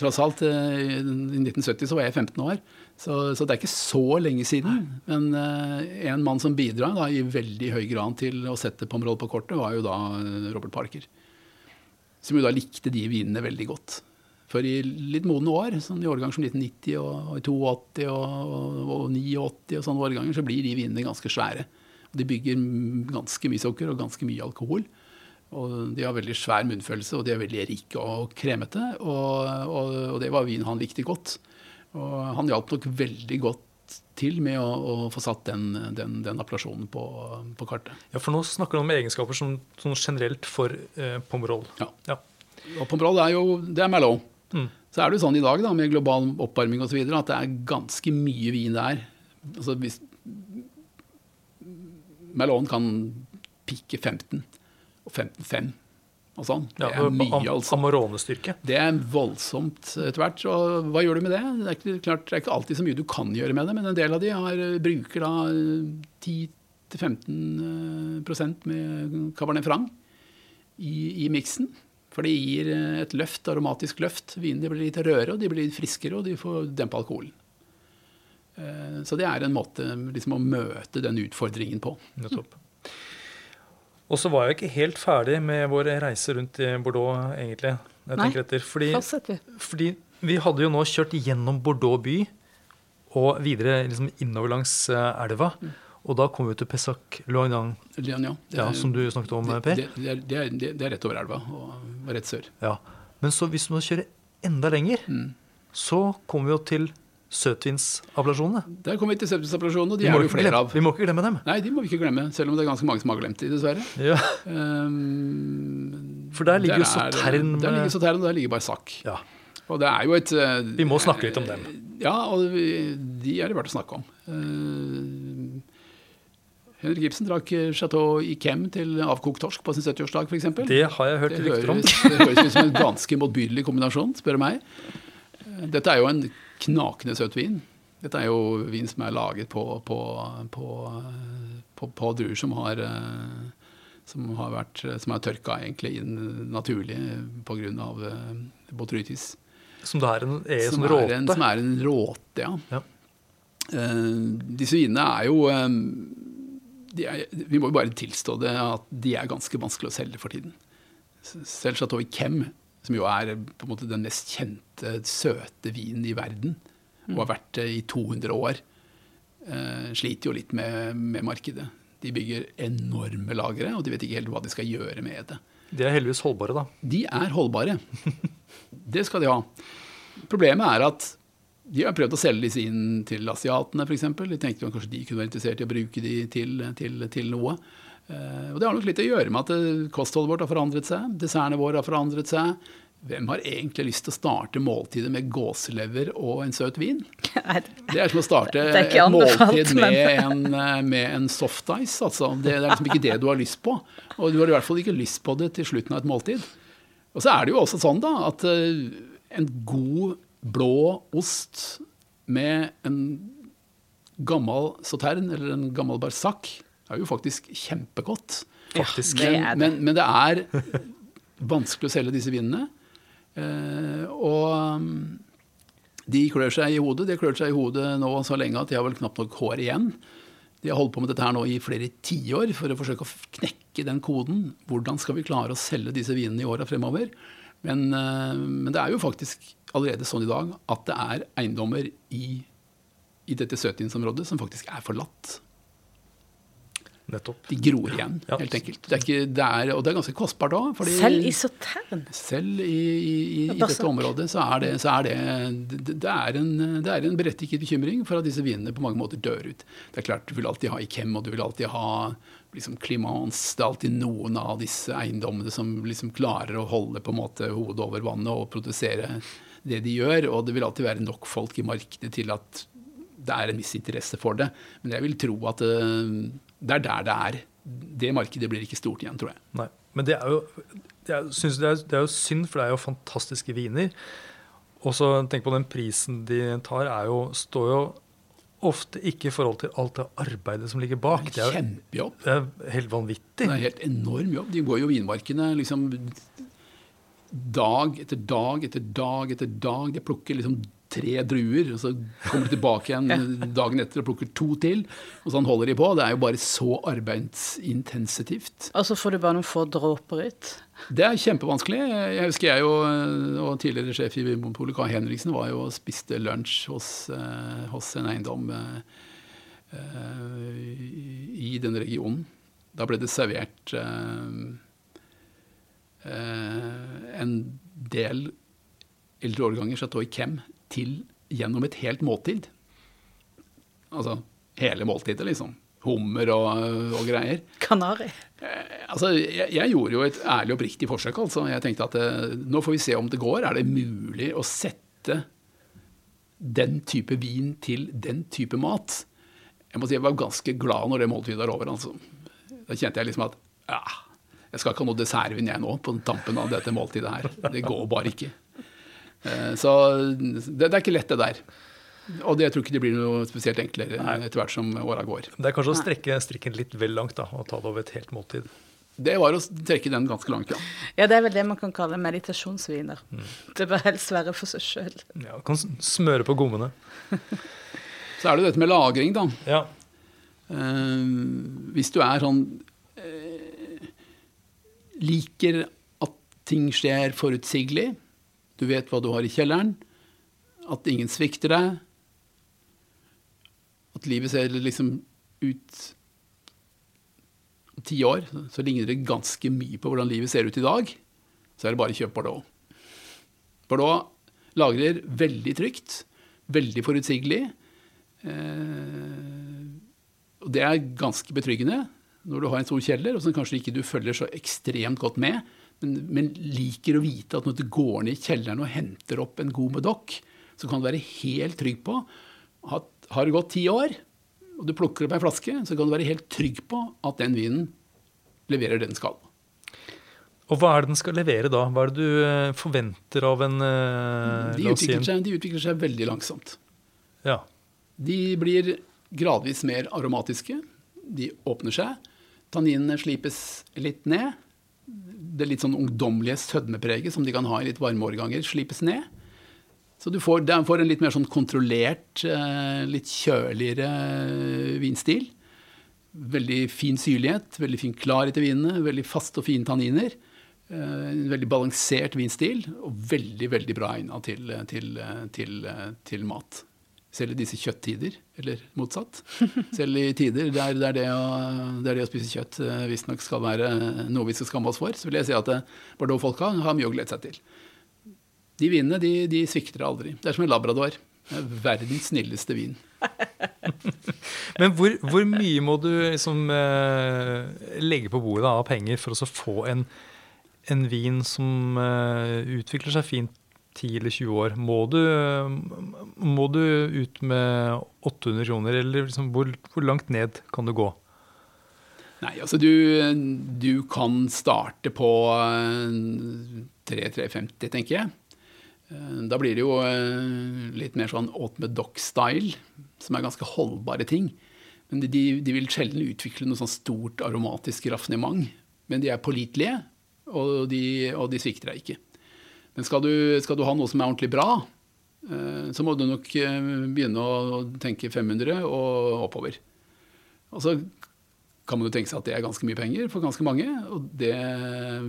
tross alt, eh, I 1970 så var jeg 15 år, så, så det er ikke så lenge siden. Men uh, en mann som bidrar da, i veldig høy grad til å sette Pomerol på kortet, var jo da eh, Robert Parker. Som jo da likte de vinene veldig godt. For i litt modne år, sånn i årgang som 1990 og, og i 82 og, og, og 89 og sånne årganger, så blir de vinene ganske svære. De bygger ganske mye sukker og ganske mye alkohol. Og de har veldig svær munnfølelse, og de er veldig rike og kremete. Og, og, og det var vin han likte godt. Og han hjalp nok veldig godt til med å, å få satt den, den, den appellasjonen på, på kartet. Ja, For nå snakker du om egenskaper som, som generelt for eh, Pomerol. Ja. Ja. Og Pomerol er jo det er Merlot. Mm. Så er det jo sånn i dag da, med global oppvarming osv. at det er ganske mye vin der. Altså hvis Merlot kan pikke 15 og 15,5 og sånn. Det Ja, er mye, altså. Amarone-styrke. Det er voldsomt etter hvert. Og hva gjør du med det? Det er, ikke, klart, det er ikke alltid så mye du kan gjøre med det, men en del av de har, bruker da 10-15 prosent med Cabernet Franc i, i miksen. For det gir et løft, aromatisk løft. Vinene blir litt rødere, og de blir litt friskere, og de får dempe alkoholen. Eh, Så det er en måte liksom, å møte den utfordringen på. Nettopp. Og så var jeg ikke helt ferdig med vår reise rundt i Bordeaux, egentlig. Jeg Nei. etter. Fordi, fordi vi hadde jo nå kjørt gjennom Bordeaux by og videre liksom innover langs elva. elva. Og da kom vi til Pessac Loignan, ja. Ja, som du snakket om, Per. det, det, det, er, det, er, det er rett over elva og og rett sør. Ja. Men så hvis man kjører enda lenger, Mm. så kommer vi jo til søtvinsappellasjonene. Der kommer vi til søtvinsappellasjonene, og de Vi er det jo flere glemme- av. Vi må ikke glemme dem. Nei, de må vi ikke glemme, selv om det er ganske mange som har glemt de, dessverre. Ja. Um, For der ligger jo er- Sautern Der ligger Sautern, og der ligger Barsak. ja. Og det er jo et uh, Vi må snakke litt om dem. Ja, og de er det verdt å snakke om. Uh, Henrik Ibsen drakk Chateau Iquem til avkokt torsk på sin 70-årsdag, f.eks. Det har jeg hørt Det rykter om. det høres ut som en ganske motbydelig kombinasjon, spør du meg. Dette er jo en knakende søt vin. Dette er jo vin som er laget på, på, på, eh, på, på druer som har, eh, som har, vært, som er tørka egentlig inn naturlig pga. botrytis. Som det er en, er Som som er, en, råte. som er en råte, ja. Ja. Uh, disse vinene er jo um, er, Vi må jo bare tilstå det at de er ganske vanskelig å selge for tiden. Selv Chateau Yquem, som jo er på en måte den mest kjente søte vinen i verden, og har vært det i 200 år, eh, sliter jo litt med, med markedet. De bygger enorme lagre, og de vet ikke helt hva de skal gjøre med det. De er heldigvis holdbare, da. De er holdbare. Det skal de ha. Problemet er at de har prøvd å selge disse inn til asiatene f.eks. De tenkte kanskje de kunne være interessert i å bruke de til, til, til noe. Eh, og Det har nok litt å gjøre med at eh, kostholdet vårt har forandret seg. Dessertene våre har forandret seg. Hvem har egentlig lyst til å starte måltidet med gåselever og en søt vin? Det er som å starte et måltid med en, eh, med en soft ice. Altså. Det, er liksom ikke det du har lyst på. Og du har i hvert fall ikke lyst på det til slutten av et måltid. Og så er det jo også sånn da, at en god blå ost med en gammel sautern eller en gammel barsak er jo faktisk kjempegodt. Faktisk. Det er det. men, men det er vanskelig å selge disse vinene. Eh, og um, de klør seg i hodet. De har klørt seg i hodet nå så lenge at de har vel knapt nok hår igjen. De har holdt på med dette her nå i flere tiår for å forsøke å knekke den koden. Hvordan skal vi klare å selge disse vinene i åra fremover? Men, eh, men det er jo faktisk allerede sånn i dag at det er eiendommer i, i dette søtvinsområdet som faktisk er forlatt. Nettopp. De gror igjen, Ja. helt enkelt. Det er ikke, det er, og det er ganske kostbart òg. Selv i sotern Selv i, i, i, i dette området så er, det, så er det, det, det, er en, det er en berettiget bekymring for at disse vinene på mange måter dør ut. Det er klart Du vil alltid ha Ikem, og du vil alltid ha liksom Climance. Det er alltid noen av disse eiendommene som liksom klarer å holde på en måte hodet over vannet og produsere det de gjør. Og det vil alltid være nok folk i markedet til at det er en viss interesse for det. Men jeg vil tro at eh, det er der det er. Det markedet blir ikke stort igjen, tror jeg. Nei. Men det er jo det er, synes det, er, det er jo synd, for det er jo fantastiske viner. Og så tenk på den prisen de tar, er jo, står jo ofte ikke i forhold til alt det arbeidet som ligger bak. Det er, jo- Kjempejobb. det er helt vanvittig. Det er helt enorm jobb. De går jo vinmarkene liksom dag etter dag etter dag etter dag. De plukker liksom tre druer, og så kommer de tilbake igjen *laughs* dagen etter og plukker to til. Og sånn holder de på. Det er jo bare så arbeidsintensivt. Og så får du bare noen få dråper ut. Det er kjempevanskelig. Jeg husker jeg jo, og tidligere sjef i Vinmonopolet, Kai Henriksen, var jo og spiste lunsj hos, eh, hos en eiendom eh, eh, i den regionen. Da ble det servert en del eldre årganger Chateau Yquem til gjennom et helt måltid. Altså hele måltidet, liksom. Hummer og, og greier. Kanari. Eh, Altså, jeg, jeg gjorde jo et ærlig og oppriktig forsøk. altså. Jeg tenkte at eh, nå får vi se om det går. Er det mulig å sette den type vin til den type mat? Jeg må si jeg var ganske glad når det måltidet var over. altså. Da kjente jeg liksom at ja, jeg skal ikke ha noe dessertvin jeg nå på tampen av dette måltidet her. Det går bare ikke. Eh, Så det, det er ikke lett, det der. Og det, jeg tror ikke det blir noe spesielt enklere etter hvert som åra går. Det er kanskje å strekke strikken litt vel langt da, og ta det over et helt måltid. Det var å trekke den ganske langt, ja. Ja, det er vel det man kan kalle meditasjonsviner. Det bør helst være for seg sjøl. Ja, kan smøre på gommene. Så er det dette med lagring, da. Ja. Uh, hvis du er sånn uh, Liker at ting skjer forutsigelig, du vet hva du har i kjelleren, at ingen svikter deg, at livet ser liksom ut om ti år, så ligner det ganske mye på hvordan livet ser ut i dag, så er det bare å kjøpe Bardot. Bardot Lagrer veldig trygt. Veldig forutsigelig. Eh, og det er ganske betryggende når du har en stor kjeller, og som kanskje ikke du følger så ekstremt godt med, men, men, liker å vite at når du går ned i kjelleren og henter opp en god medokk, så kan du være helt trygg på at har det gått ti år, og du plukker opp ei flaske, så kan du være helt trygg på at den vinen leverer det den skal. Og hva er det den skal levere da? Hva er det du eh, forventer av en uh, de, utvikler seg, de utvikler seg veldig langsomt. Ja. De blir gradvis mer aromatiske. De åpner seg. Tanninene slipes litt ned. Det litt sånn ungdommelige sødmepreget som de kan ha i litt varme årganger, slipes ned. Så du får, får en litt mer sånn kontrollert, eh, litt kjøligere vinstil. Veldig fin syrlighet, veldig fin klarhet i vinene, veldig faste og fine tanniner. Eh, veldig balansert vinstil og veldig veldig bra egna til, til, til, til mat selv i disse kjøtttider, eller motsatt. *laughs* Selv i tider der, der, det, å, der det å spise kjøtt uh, visstnok skal være noe vi skal skamme oss for, så vil jeg si at Bordeaux-folka har mye å glede seg til. De vinene de, de svikter aldri. Det er som en labrador. Verdens snilleste vin. *laughs* Men hvor, hvor, mye må du liksom, uh, legge på bordet av penger for å få en, en vin som utvikler seg fint 10 eller 20 år, må du, må du ut med 800 kroner, eller liksom, hvor, hvor, langt ned kan du gå? Nei, altså du, du kan starte på 3-350, eh, tenker jeg. Eh, da blir det jo eh, litt mer sånn Autumn Dock-style, som er ganske holdbare ting. Men de, de, vil sjelden utvikle noe sånn stort aromatisk raffinement. Men de er pålitelige, og og de svikter deg ikke. Men skal du, skal du ha noe som er ordentlig bra, eh, så må du nok eh, begynne å tenke 500 og oppover. Og så kan man jo tenke seg at det er ganske mye penger for ganske mange. Og det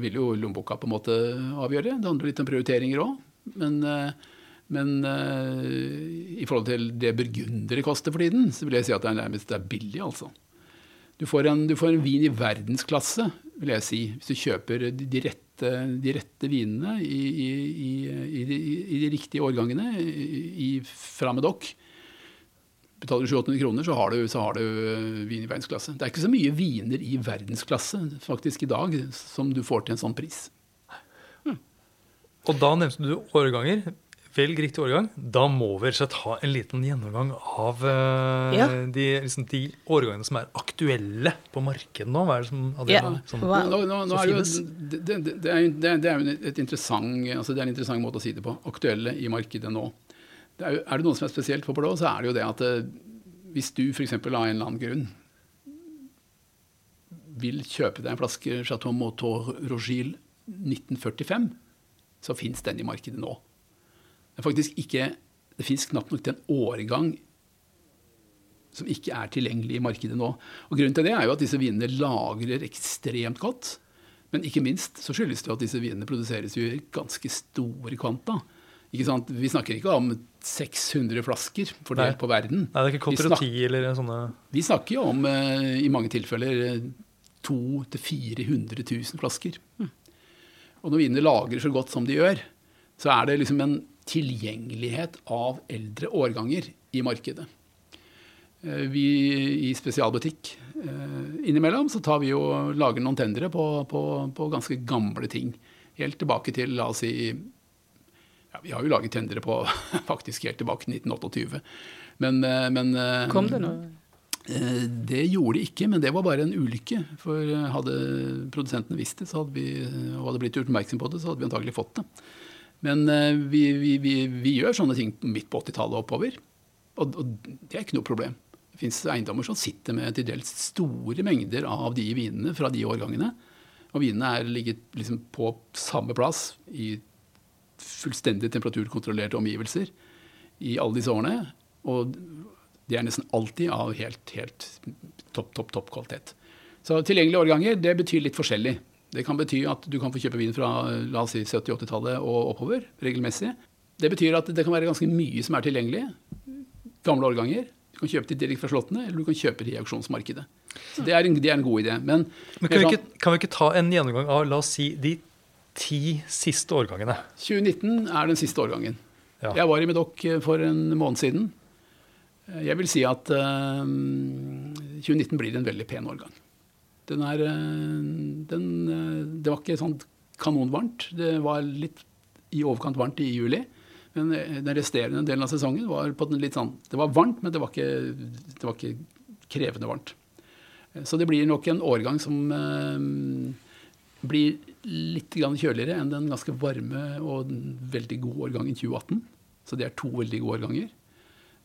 vil jo lommeboka på en måte avgjøre. Det handler litt om prioriteringer òg. Men, eh, men, i forhold til det burgundere koster for tiden, så vil jeg si at det er nærmest er billig, altså. Du får, en, du får en vin i verdensklasse, vil jeg si, hvis du kjøper de rette de rette vinene i, i, i, i, de riktige årgangene fra med dokk, Betaler du 700 kroner, så har, du, så har du eh, vin i verdensklasse. Det er ikke så mye viner i verdensklasse faktisk i dag som du får til en sånn pris. Hmm. Og da nevnte du årganger. Velg riktig årgang. Da må vi ta ha en liten gjennomgang av uh, ja. de, liksom, de, årgangene som er aktuelle på markedet nå. Hva er det som, ja. som nå, nå, nå er jo, det, er, det, er jo et interessant, altså det er en interessant måte å si det på. Aktuelle i markedet nå. Det er, jo, er, det noe som er spesielt for blå, så er det jo det at eh, hvis du f.eks. av en eller annen grunn vil kjøpe deg en flaske Chateau Motor Rogil 1945, så fins den i markedet nå. Det er faktisk ikke Det fins knapt nok til en årgang som ikke er tilgjengelig i markedet nå. Og Grunnen til det er jo at disse vinene lagrer ekstremt godt. Men ikke minst så skyldes det at disse vinene produseres i ganske store kvanta. Ikke sant? Vi snakker ikke om 600 flasker fordelt på verden. Nei, det er ikke Cotter 10 eller sånne Vi snakker jo om uh, i mange tilfeller 200 000-400 000 flasker. Mm. Og når vinene lagrer så godt som de gjør, så er det liksom en tilgjengelighet av eldre årganger i markedet. Eh, vi i spesialbutikk eh, innimellom så tar vi og lager noen tendere på, på, på, ganske gamle ting. Helt tilbake til la oss si ja, Vi har jo laget tendere på *laughs* faktisk helt tilbake til 1928. Men, eh, men Kom det noe? Det gjorde det ikke, men det var bare en ulykke. For hadde produsentene visst det så hadde vi, og hadde blitt oppmerksom på det, så hadde vi antagelig fått det. Men uh, vi, vi, vi, vi, gjør sånne ting midt på 80-tallet og oppover. Og, og, det er ikke noe problem. Det fins eiendommer som sitter med til dels store mengder av de vinene fra de årgangene. Og vinene er ligget liksom på samme plass i fullstendig temperaturkontrollerte omgivelser i alle disse årene. Og de er nesten alltid av helt, helt topp, topp, topp kvalitet. Så tilgjengelige årganger det betyr litt forskjellig. Det kan bety at du kan få kjøpe vin fra la oss si 70-80-tallet og oppover regelmessig. Det betyr at det kan være ganske mye som er tilgjengelig. Gamle årganger. Du kan kjøpe de direkte fra slottene, eller du kan kjøpe de i auksjonsmarkedet. Så det er en, det er en god idé. Men, Men kan, vi ikke, kan, vi ikke, ta en gjennomgang av la oss si, de ti siste årgangene? 2019 er den siste årgangen. Ja. Jeg var i Medoc eh, for en måned siden. Eh, Jeg vil si at uh, 2019 blir en veldig pen årgang. Den er eh, den, eh, Det var ikke sånn kanonvarmt. Det var litt i overkant varmt i juli. Men eh, den resterende delen av sesongen var på den litt sånn Det var varmt, men det var ikke, det var ikke krevende varmt. Så det blir nok en årgang som blir litt kjøligere enn den ganske varme og veldig gode årgangen 2018. Så det er to veldig gode årganger.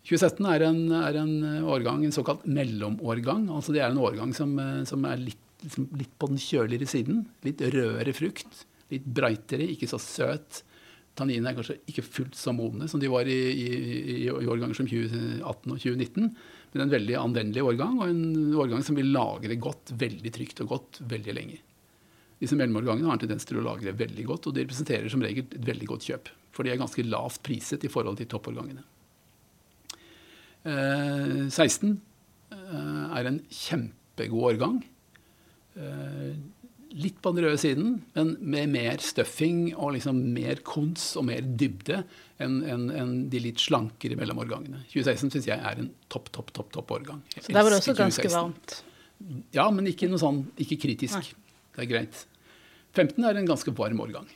2017 er en, er en årgang, en såkalt mellomårgang. Altså det er en årgang som, eh, som er litt, liksom, litt på den kjøligere siden. Litt rødere frukt. Litt breitere, ikke så søt. Tanninene er kanskje ikke fullt så modne som de var i, i, i årganger som 2018 og 2019. Men en veldig anvendelig årgang, og en årgang som vil lagre godt, veldig trygt og godt veldig lenge. Disse mellomårgangene har en tendens til å lagre veldig godt, og de representerer som regel et veldig godt kjøp. For de er ganske lavt priset i forhold til toppårgangene. Eh, 16 eh, er en kjempegod årgang. Eh, litt på den røde siden, men med mer stuffing og liksom mer kons og mer dybde enn en, en de litt slankere mellomårgangene. 2016 syns jeg er en topp, topp, topp topp årgang. Så der var det også ganske 2016. varmt. Ja, men ikke noe sånn, ikke kritisk. Nei. Det er greit. 15 er en ganske varm årgang.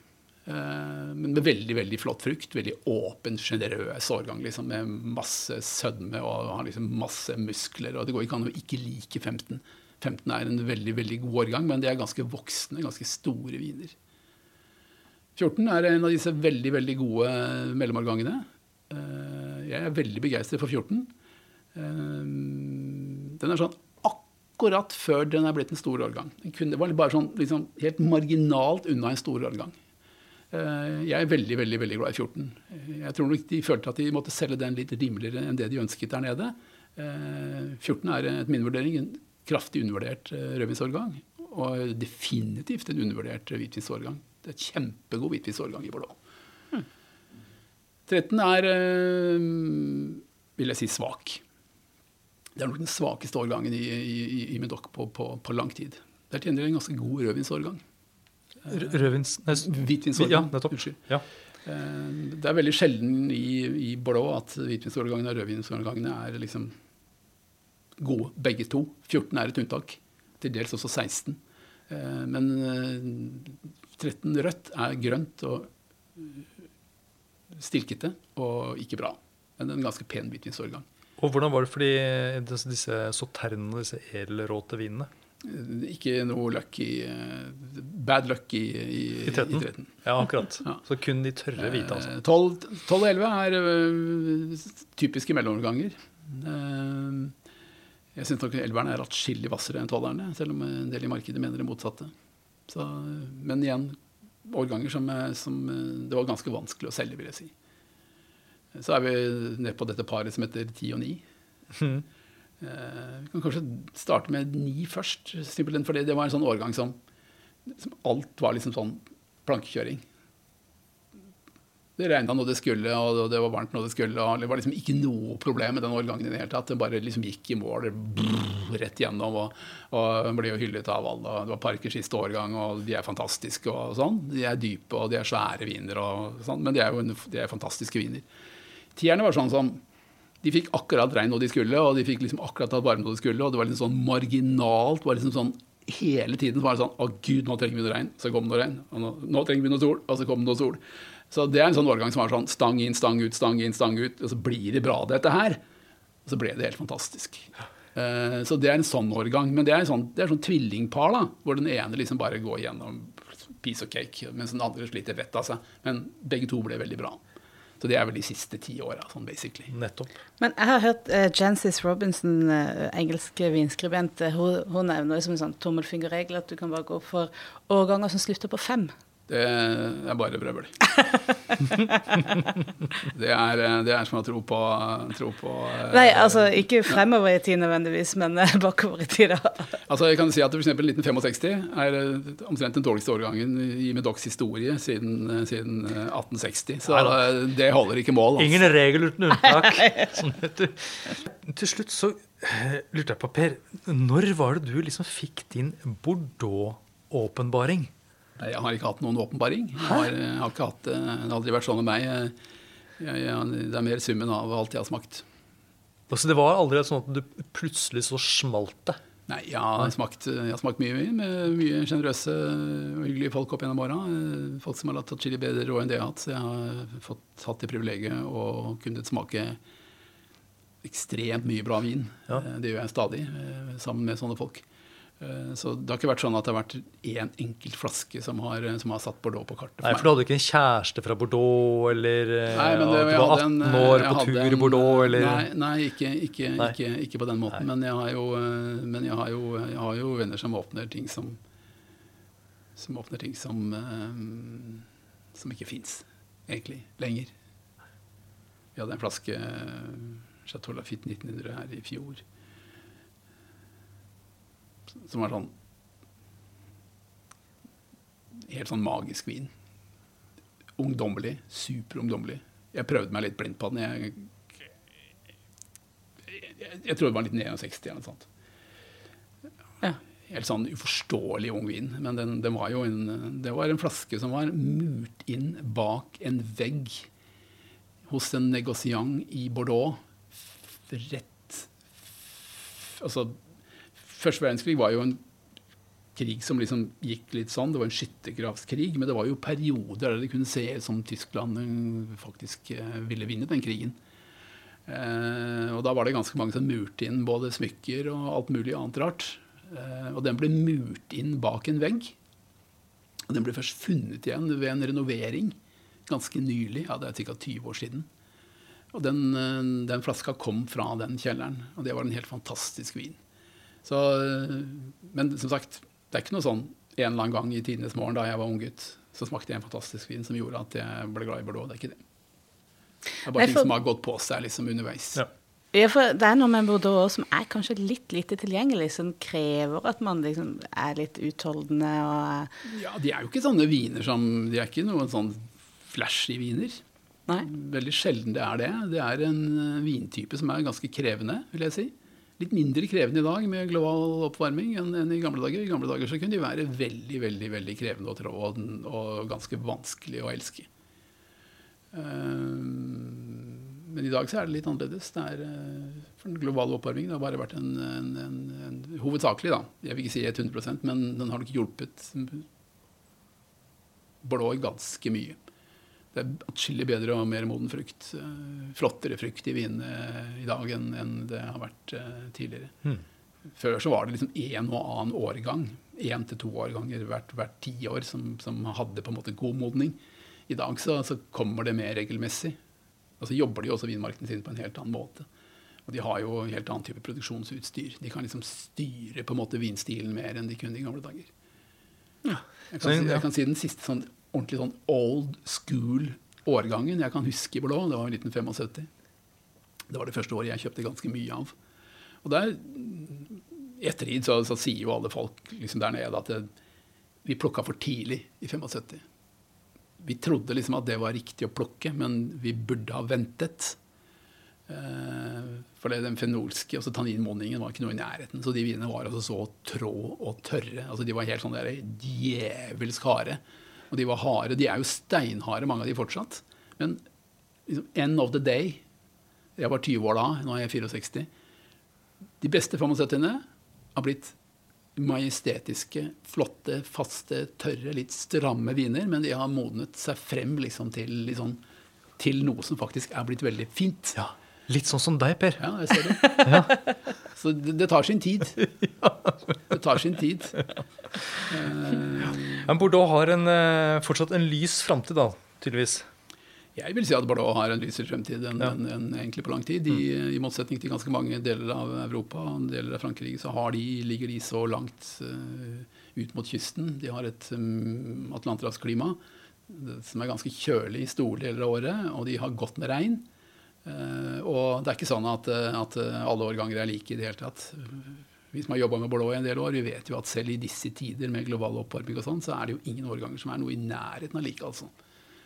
Eh, men med veldig veldig flott frukt. Veldig åpen, sjenerøs årgang liksom, med masse sødme og har liksom masse muskler. og Det går ikke an å ikke like 15. 15 er en veldig veldig god årgang, men det er ganske voksne, ganske store viner. 14 er en av disse veldig veldig gode mellomårgangene. Eh, Jeg er veldig begeistret for 14. Eh, Den er sånn akkurat før den er blitt en stor årgang. Den var bare sånn liksom, helt marginalt unna en stor årgang. Eh, Jeg er veldig veldig, veldig glad i 14. Eh, Jeg tror nok de følte at de måtte selge den litt rimeligere enn det de ønsket der nede. Eh, 14 er etter min vurdering en kraftig undervurdert eh, rødvinsårgang. Og definitivt en undervurdert hvitvinsårgang. Det er et kjempegod hvitvinsårgang i Bordeaux. 13 er, eh, vil jeg si, svak. Det er nok den svakeste årgangen i, i, i Medoc på, på, på lang tid. Det er til en ganske god rødvinsårgang. Rødvins... Hvitvinsårgang. Ja, nettopp. Unnskyld. Ja. Eh, Det er veldig sjelden i, i blå at hvitvinsårgangene og rødvinsårgangene er liksom gode, begge to. 14 er et unntak. Til dels også 16. Eh, Men eh, 13 rødt er grønt og eh, stilkete og ikke bra. Men en ganske pen hvitvinsårgang. Og hvordan var det for disse, disse sauternene, disse edelråte vinene? Eh, Ikke noe lucky eh, Bad luck i, i, I 13? i 13. Ja, akkurat. Ja. Så kun de tørre hvite, altså. Eh, 12, 12 og 11 er øh, typiske mellomoverganger. Eh, jeg syns nok 11-erne er atskillig hvassere enn 12-erne, selv om en del i markedet mener det motsatte. Så, men igjen, årganger som, eh, som eh, det var ganske vanskelig å selge, vil jeg si. Så er vi nede på dette paret som heter 10 og 9. Mhm. Eh, Vi kan kanskje starte med ni først, simpelthen fordi det var en sånn årgang som, som alt var liksom sånn plankekjøring. Det regna når det skulle, og det var varmt når det skulle. og Det var liksom ikke noe problem med den årgangen i det hele tatt. Det bare liksom gikk i mål brrr, rett gjennom, og, og ble jo hyllet av alle. Det var Parkers siste årgang, og de er fantastiske og sånn. De er dype, og de er svære viner og sånn, men de er jo de er fantastiske viner. Tierne var sånn som de fikk akkurat regn når de skulle, og de fikk liksom akkurat tatt varme når de skulle, og det var liksom sånn marginalt. var liksom sånn Hele tiden var det sånn Å, gud, nå trenger vi noe regn. Så kom det noe regn. Og nå, nå trenger vi noe sol. Og så kom det noe sol. Så det er en sånn årgang som var sånn stang inn, stang ut, stang inn, stang ut. Og så blir det bra, dette her. Og så ble det helt fantastisk. Eh, så det er en sånn årgang. Men det er en sånn, det er sånn tvillingpar, da, hvor den ene liksom bare går gjennom piece of cake, mens den andre sliter vettet av seg. Men begge to ble veldig bra. Så det er vel de siste ti åra, sånn basically. Nettopp. Men jeg har hørt uh, Jancis Robinson, uh, engelske vinskribent, uh, hun, hun nevner som en sånn tommelfingerregel at du kan bare gå for årganger som slutter på fem. Det er bare brøvel. *laughs* det, er, det er som å tro på, tro på eh, Nei, altså ikke fremover i tid nødvendigvis, men uh, bakover i tid, da. Altså jeg kan si at for eksempel 1965 er eh, omtrent den dårligste årgangen i Medocs historie siden, eh, siden eh, 1860. Så Neida. eh, det holder ikke mål. Altså. Ingen regel uten unntak. *laughs* Sånn vet. Til slutt så eh, lurte jeg på, Per, når var det du liksom fikk din Bordeaux-åpenbaring? Nei, Jeg har ikke hatt noen åpenbaring. Jeg har, har ikke hatt, det det har aldri vært sånn med meg. Jeg, jeg, det er mer summen av alt jeg har smakt. Altså, det var aldri sånn at du plutselig så smalt det? Nei, jeg har, smakt, jeg har smakt mye vin med mye sjenerøse og hyggelige folk opp gjennom åra. Folk som har latt atskillig bedre råd enn det jeg har hatt. Så jeg har fått hatt det privilegiet å kunne smake ekstremt mye bra vin. Ja. Eh, Det gjør jeg stadig, eh, sammen med sånne folk. Eh, Så det har ikke vært sånn at det har vært én enkelt flaske som har, som har satt Bordeaux på kartet. Nei, for du hadde ikke en kjæreste fra Bordeaux, eller eh, Nei, men det, du var 18 en, år på tur en- i Bordeaux, eller Nei, nei, ikke, ikke, Nei. Ikke, ikke på den måten. Men, jeg har, jo, eh, men jeg, har jo, jeg har jo venner som åpner ting som Som åpner ting som eh, Som ikke fins, egentlig, lenger. Vi hadde en flaske eh, Chateau Lafitte 1900 her i fjor. Som var sånn Helt sånn magisk vin ungdommelig. Superungdommelig. Jeg prøvde meg litt blind på den. Jeg, jeg, jeg tror det var 1961 eller noe sånt. Ja. Helt sånn uforståelig ung vin. Men den, den var jo en, det var en flaske som var murt inn bak en vegg hos en negosiant i Bordeaux. Rett Altså, første verdenskrig var jo en krig som liksom gikk litt sånn. Det var en skyttergravskrig, men det var jo perioder der det kunne se ut som Tyskland eh, faktisk eh, ville vinne den krigen. Eh, og da var det ganske mange som murte inn både smykker og alt mulig annet rart. Eh, og den ble murt inn bak en vegg. Og den ble først funnet igjen ved en renovering ganske nylig. Ja, det er ca. 20 år siden. Og den, eh, den flaska kom fra den kjelleren, og det var en helt fantastisk vin. Så, eh, men som sagt, det er ikke noe sånn en eller annen gang i tidenes morgen da jeg var unggutt, så smakte jeg en fantastisk vin som gjorde at jeg ble glad i Bordeaux. Det er ikke det. Det er bare Nei, ting som har gått på seg liksom underveis. Ja. Ja, for det er noe med Bordeaux som er kanskje litt lite tilgjengelig, som krever at man liksom er litt utholdende og Ja, de er jo ikke sånne viner som De er ikke noen sånn flashy viner. Nei. Veldig sjelden det er det. Det er en eh, vintype som er ganske krevende, vil jeg si. Litt mindre krevende i dag med global oppvarming enn enn i gamle dager. I gamle dager så kunne de være veldig veldig, veldig krevende å trå og, og ganske vanskelig å elske. Eh, Men i dag så er det litt annerledes. Det er eh, for den globale oppvarmingen har bare vært en, en, en, en Hovedsakelig, da. Jeg vil ikke si 100% men den har nok hjulpet blå ganske mye. Det er atskillig bedre og mer moden frukt. eh, Flottere frukt i vinene i dag enn det har vært eh, tidligere. Mm. Før så var det liksom en og annen årgang, én til to årganger hvert, hvert tiår, som, som hadde på en måte god modning. I dag så, så kommer det mer regelmessig. Og så jobber de jo også vinmarkene sine på en helt annen måte. Og de har jo en helt annen type produksjonsutstyr. De kan liksom styre på en måte vinstilen mer enn de kunne i gamle dager. Jeg kan, si, jeg kan si den siste sånn ordentlig sånn old school årgangen jeg kan huske i blå. Det var 1975. Det var det første året jeg kjøpte ganske mye av. Og der, etter ettertid så, så sier jo alle folk liksom der nede at det, vi plukka for tidlig i 75. Vi trodde liksom at det var riktig å plukke, men vi burde ha ventet. Eh, for det, den fenolske altså tanninmonningen var ikke noe i nærheten. Så de vinene var altså så trå og tørre. altså De var helt sånn der djevelsk harde. Og de var harde. De er jo steinharde, mange av de fortsatt. Men liksom, end of the day Jeg var 20 år da, nå er jeg 64. De beste 75-ene har blitt majestetiske, flotte, faste, tørre, litt stramme viner, men de har modnet seg frem liksom til, liksom, til noe som faktisk er blitt veldig fint. Ja. Litt sånn som deg, Per. Ja, jeg ser det. *laughs* Så det, det tar sin tid. *laughs* Det tar sin tid. Men Bordeaux har en, eh, fortsatt en lys framtid, da, tydeligvis. Jeg vil si at Bordeaux har en lysere fremtid enn Ja. en, en, egentlig på lang tid. De, I motsetning til ganske mange deler av Europa og deler av Frankrike, så har de, ligger de så langt uh, ut mot kysten. De har et um, atlanterhavsklima som er ganske kjølig i store deler av året, og de har godt med regn. Eh, og det er ikke sånn at, eh, at eh, alle årganger er like i det hele tatt. Vi som har jobba med Bordeaux i en del år, vi vet jo at selv i disse tider med global oppvarming og sånn, så er det jo ingen årganger som er noe i nærheten av like, altså.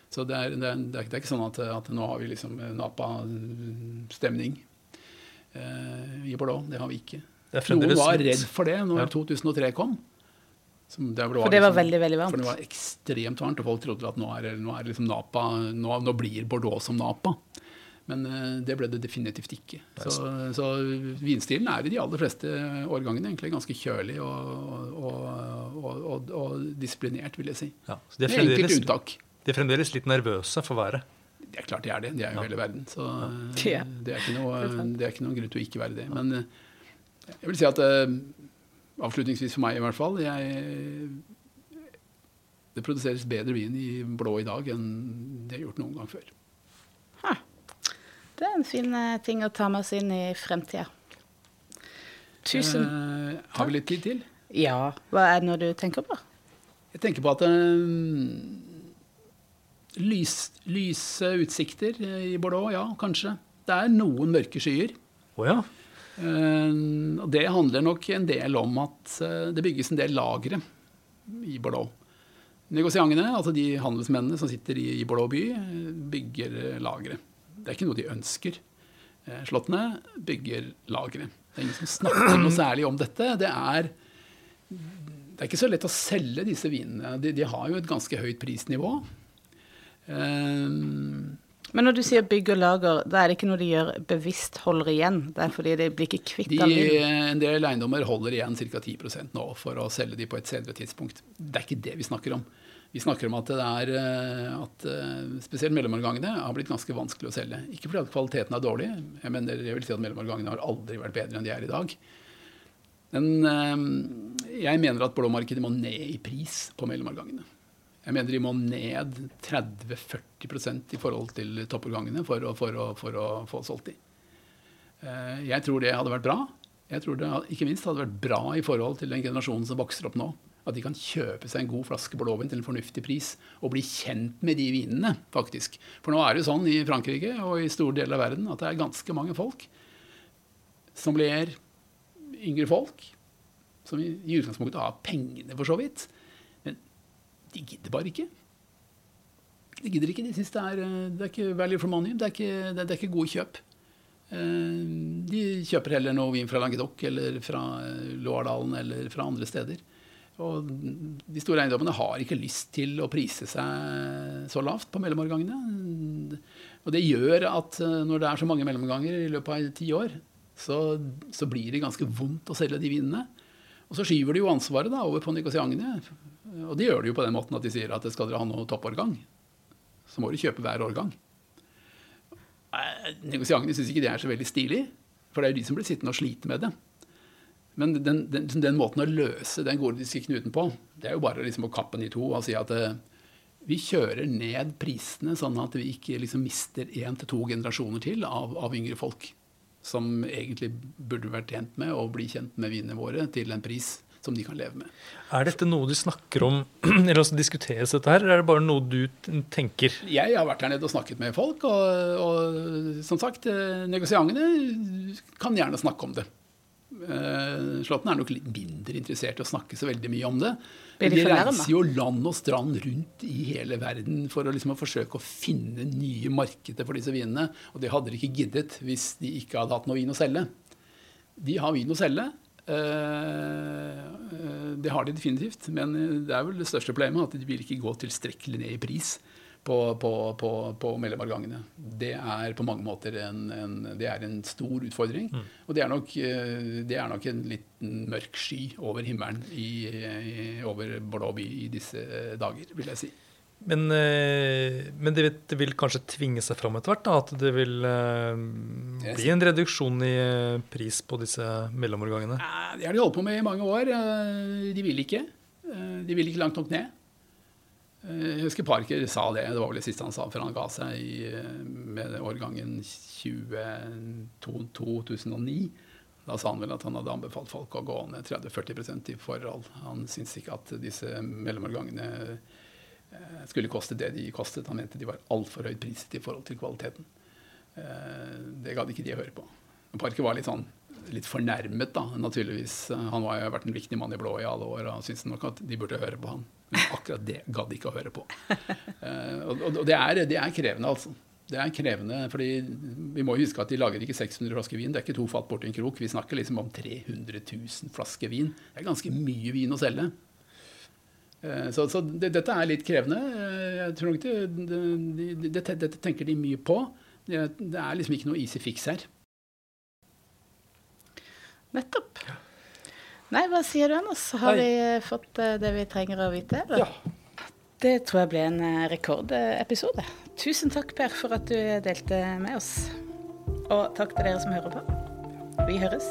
Så det er, det er, det er, det er ikke sånn at, at nå har vi liksom Napa-stemning eh, i Bordeaux. Det har vi ikke. Noen var redd for det når Ja. 2003 kom. Som det For det var veldig, veldig varmt. For det var ekstremt varmt, og folk trodde at nå er, nå er liksom Napa, nå, nå blir Bordeaux som Napa. Men eh, det ble det definitivt ikke. Så, så vinstilen er i de aller fleste årgangene egentlig ganske kjølig og, og, og, og, og disiplinert, vil jeg si. Ja, så de er, Enkelt unntak. de er fremdeles litt nervøse for været. Det er klart de er det. De er jo hele verden. Så eh, Ja. det, er ikke noe, Det er det ikke noen grunn til å ikke være det. Men eh, jeg vil si at eh, avslutningsvis for meg i hvert fall jeg, Det produseres bedre vin i blå i dag enn det er gjort noen gang før. Det er en fin eh, ting å ta med oss inn i fremtida. Tusen Eh, har vi litt tid til? Ja. Hva er det nå du tenker på? Jeg tenker på at eh, lys, lyse utsikter eh, i Bordeaux, ja, kanskje. Det er noen mørke skyer. Oh, ja. Eh, og det handler nok en del om at det bygges en del lagre i Bordeaux. Negosiantene, altså de handelsmennene som sitter i, Bordeaux by, bygger lagre. Det er ikke noe de ønsker. Eh, Slottene bygger lagre. Det er ingen som snakker noe særlig om dette. Det er, det er ikke så lett å selge disse vinene. De, de har jo et ganske høyt prisnivå. Um, Men når du sier bygg og lager, da er det ikke noe de gjør bevisst holder igjen? Det er fordi de blir ikke kvitt De, vin? en del eiendommer holder igjen ca. 10% nå for å selge de på et senere tidspunkt. Det er ikke det vi snakker om. Vi snakker om at, er, eh, at eh, spesielt mellomårgangene har blitt ganske vanskelig å selge. Ikke fordi at kvaliteten er dårlig, jeg, mener, jeg vil si at mellomårgangene har aldri vært bedre enn de er i dag. Men eh, jeg mener at blåmarkedet må ned i pris på mellomårgangene. Jeg mener de må ned 30-40% i forhold til toppårgangene for for, for å få solgt de. Jeg tror det hadde vært bra. Jeg tror det ikke minst hadde vært bra i forhold til den generasjonen som vokser opp nå. At de kan kjøpe seg en god flaske blåvin til en fornuftig pris og bli kjent med de vinene, faktisk. For nå er det jo sånn i Frankrike og i store deler av verden at det er ganske mange folk som blir yngre folk, som i, i utgangspunktet har pengene, for så vidt. Men de gidder bare ikke. De gidder ikke. De syns det eh, det er ikke value for money. Det er ikke, det, det er ikke gode kjøp. Eh, De kjøper heller noe vin fra Languedoc eller fra eh, Loardalen eller fra andre steder. Og de store eiendommene har ikke lyst til å prise seg så lavt på mellomårgangene. Og det gjør at eh, når det er så mange mellomganger i løpet av ti år, så, så blir det ganske vondt å selge de vinene. Og så skyver de jo ansvaret da over på negosiantene. Og de gjør det jo på den måten at de sier at skal dere ha noe toppårgang, så må du kjøpe hver årgang. Eh, Negosiantene syns ikke det er så veldig stilig, for det er jo de som blir sittende og slite med det. Men den, den, den måten å løse den gordiske knuten på, det er jo bare liksom å kappe den i to og si at uh, vi kjører ned prisene sånn at vi ikke liksom mister én til to generasjoner til av, av yngre folk. Som egentlig burde vært tjent med å bli kjent med vinene våre til en pris som de kan leve med. Er dette noe du snakker om, *clears throat* eller altså diskuteres dette her, eller er det bare noe du tenker? Jeg har vært her nede og snakket med folk, og, og som sagt, eh, negosiantene kan gjerne snakke om det. Eh, Slåtten er nok litt mindre interessert i å snakke så veldig mye om det. Men de de reiser jo land og strand rundt i hele verden for å liksom å forsøke å finne nye markeder for disse vinene. Og det hadde de ikke giddet hvis de ikke hadde hatt noe vin å selge. De har vin å selge. eh, eh, Det har de definitivt, men det er vel det største problemet at de vil ikke gå tilstrekkelig ned i pris på, på, på, på mellomårgangene. Det er på mange måter en, en, det er en stor utfordring. Og det er, nok, eh, det er nok en liten mørk sky over himmelen i, i, over Bordeaux by i disse dager, vil jeg si. Men, eh, men det, vil- det vil kanskje tvinge seg fram etter hvert? da, At det vil eh, bli en reduksjon i pris på disse mellomårgangene? Det har de holdt på med i mange år. De vil ikke. De vil ikke langt nok ned. Eh, Jeg husker Parker sa det, det var vel det siste han sa før han ga seg i, eh, med årgangen 2009. Da sa han vel at han hadde anbefalt folk å gå ned 30-40% i forhold. Han syntes ikke at disse mellomårgangene eh, skulle koste det de kostet. Han mente de var altfor høyt priset i forhold til kvaliteten. Det gadd ikke de å høre på. Parker var litt sånn litt fornærmet, da, naturligvis. Han har vært en viktig mann i blå i alle år, og syntes nok at de burde høre på han. Men akkurat det gadd de ikke å høre på. Eh, og og det, er, det er krevende, altså. Det er krevende, fordi Vi må jo huske at de lager ikke 600 flasker vin. Det er ikke to fat borti en krok. Vi snakker liksom om 300 000 flasker vin. Det er ganske mye vin å selge. Eh, så, så det, dette er litt krevende. Eh, jeg tror nok det, det, det, dette, dette tenker de mye på. Det, det er liksom ikke noe easy fix her. Nettopp. Nei, hva sier du, Anders? Har vi fått det vi trenger å vite? Eller? Ja. Det tror jeg ble en rekordepisode. Tusen takk, Per, for at du delte med oss. Og takk til dere som hører på. Vi høres.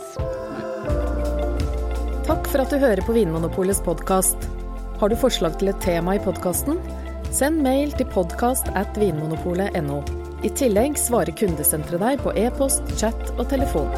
Takk for at du hører på Vinmonopolets podkast. Har du forslag til et tema i podkasten? Send mail til podkast at vinmonopolet.no. I tillegg svarer kundesenteret deg på e-post, chat og telefon.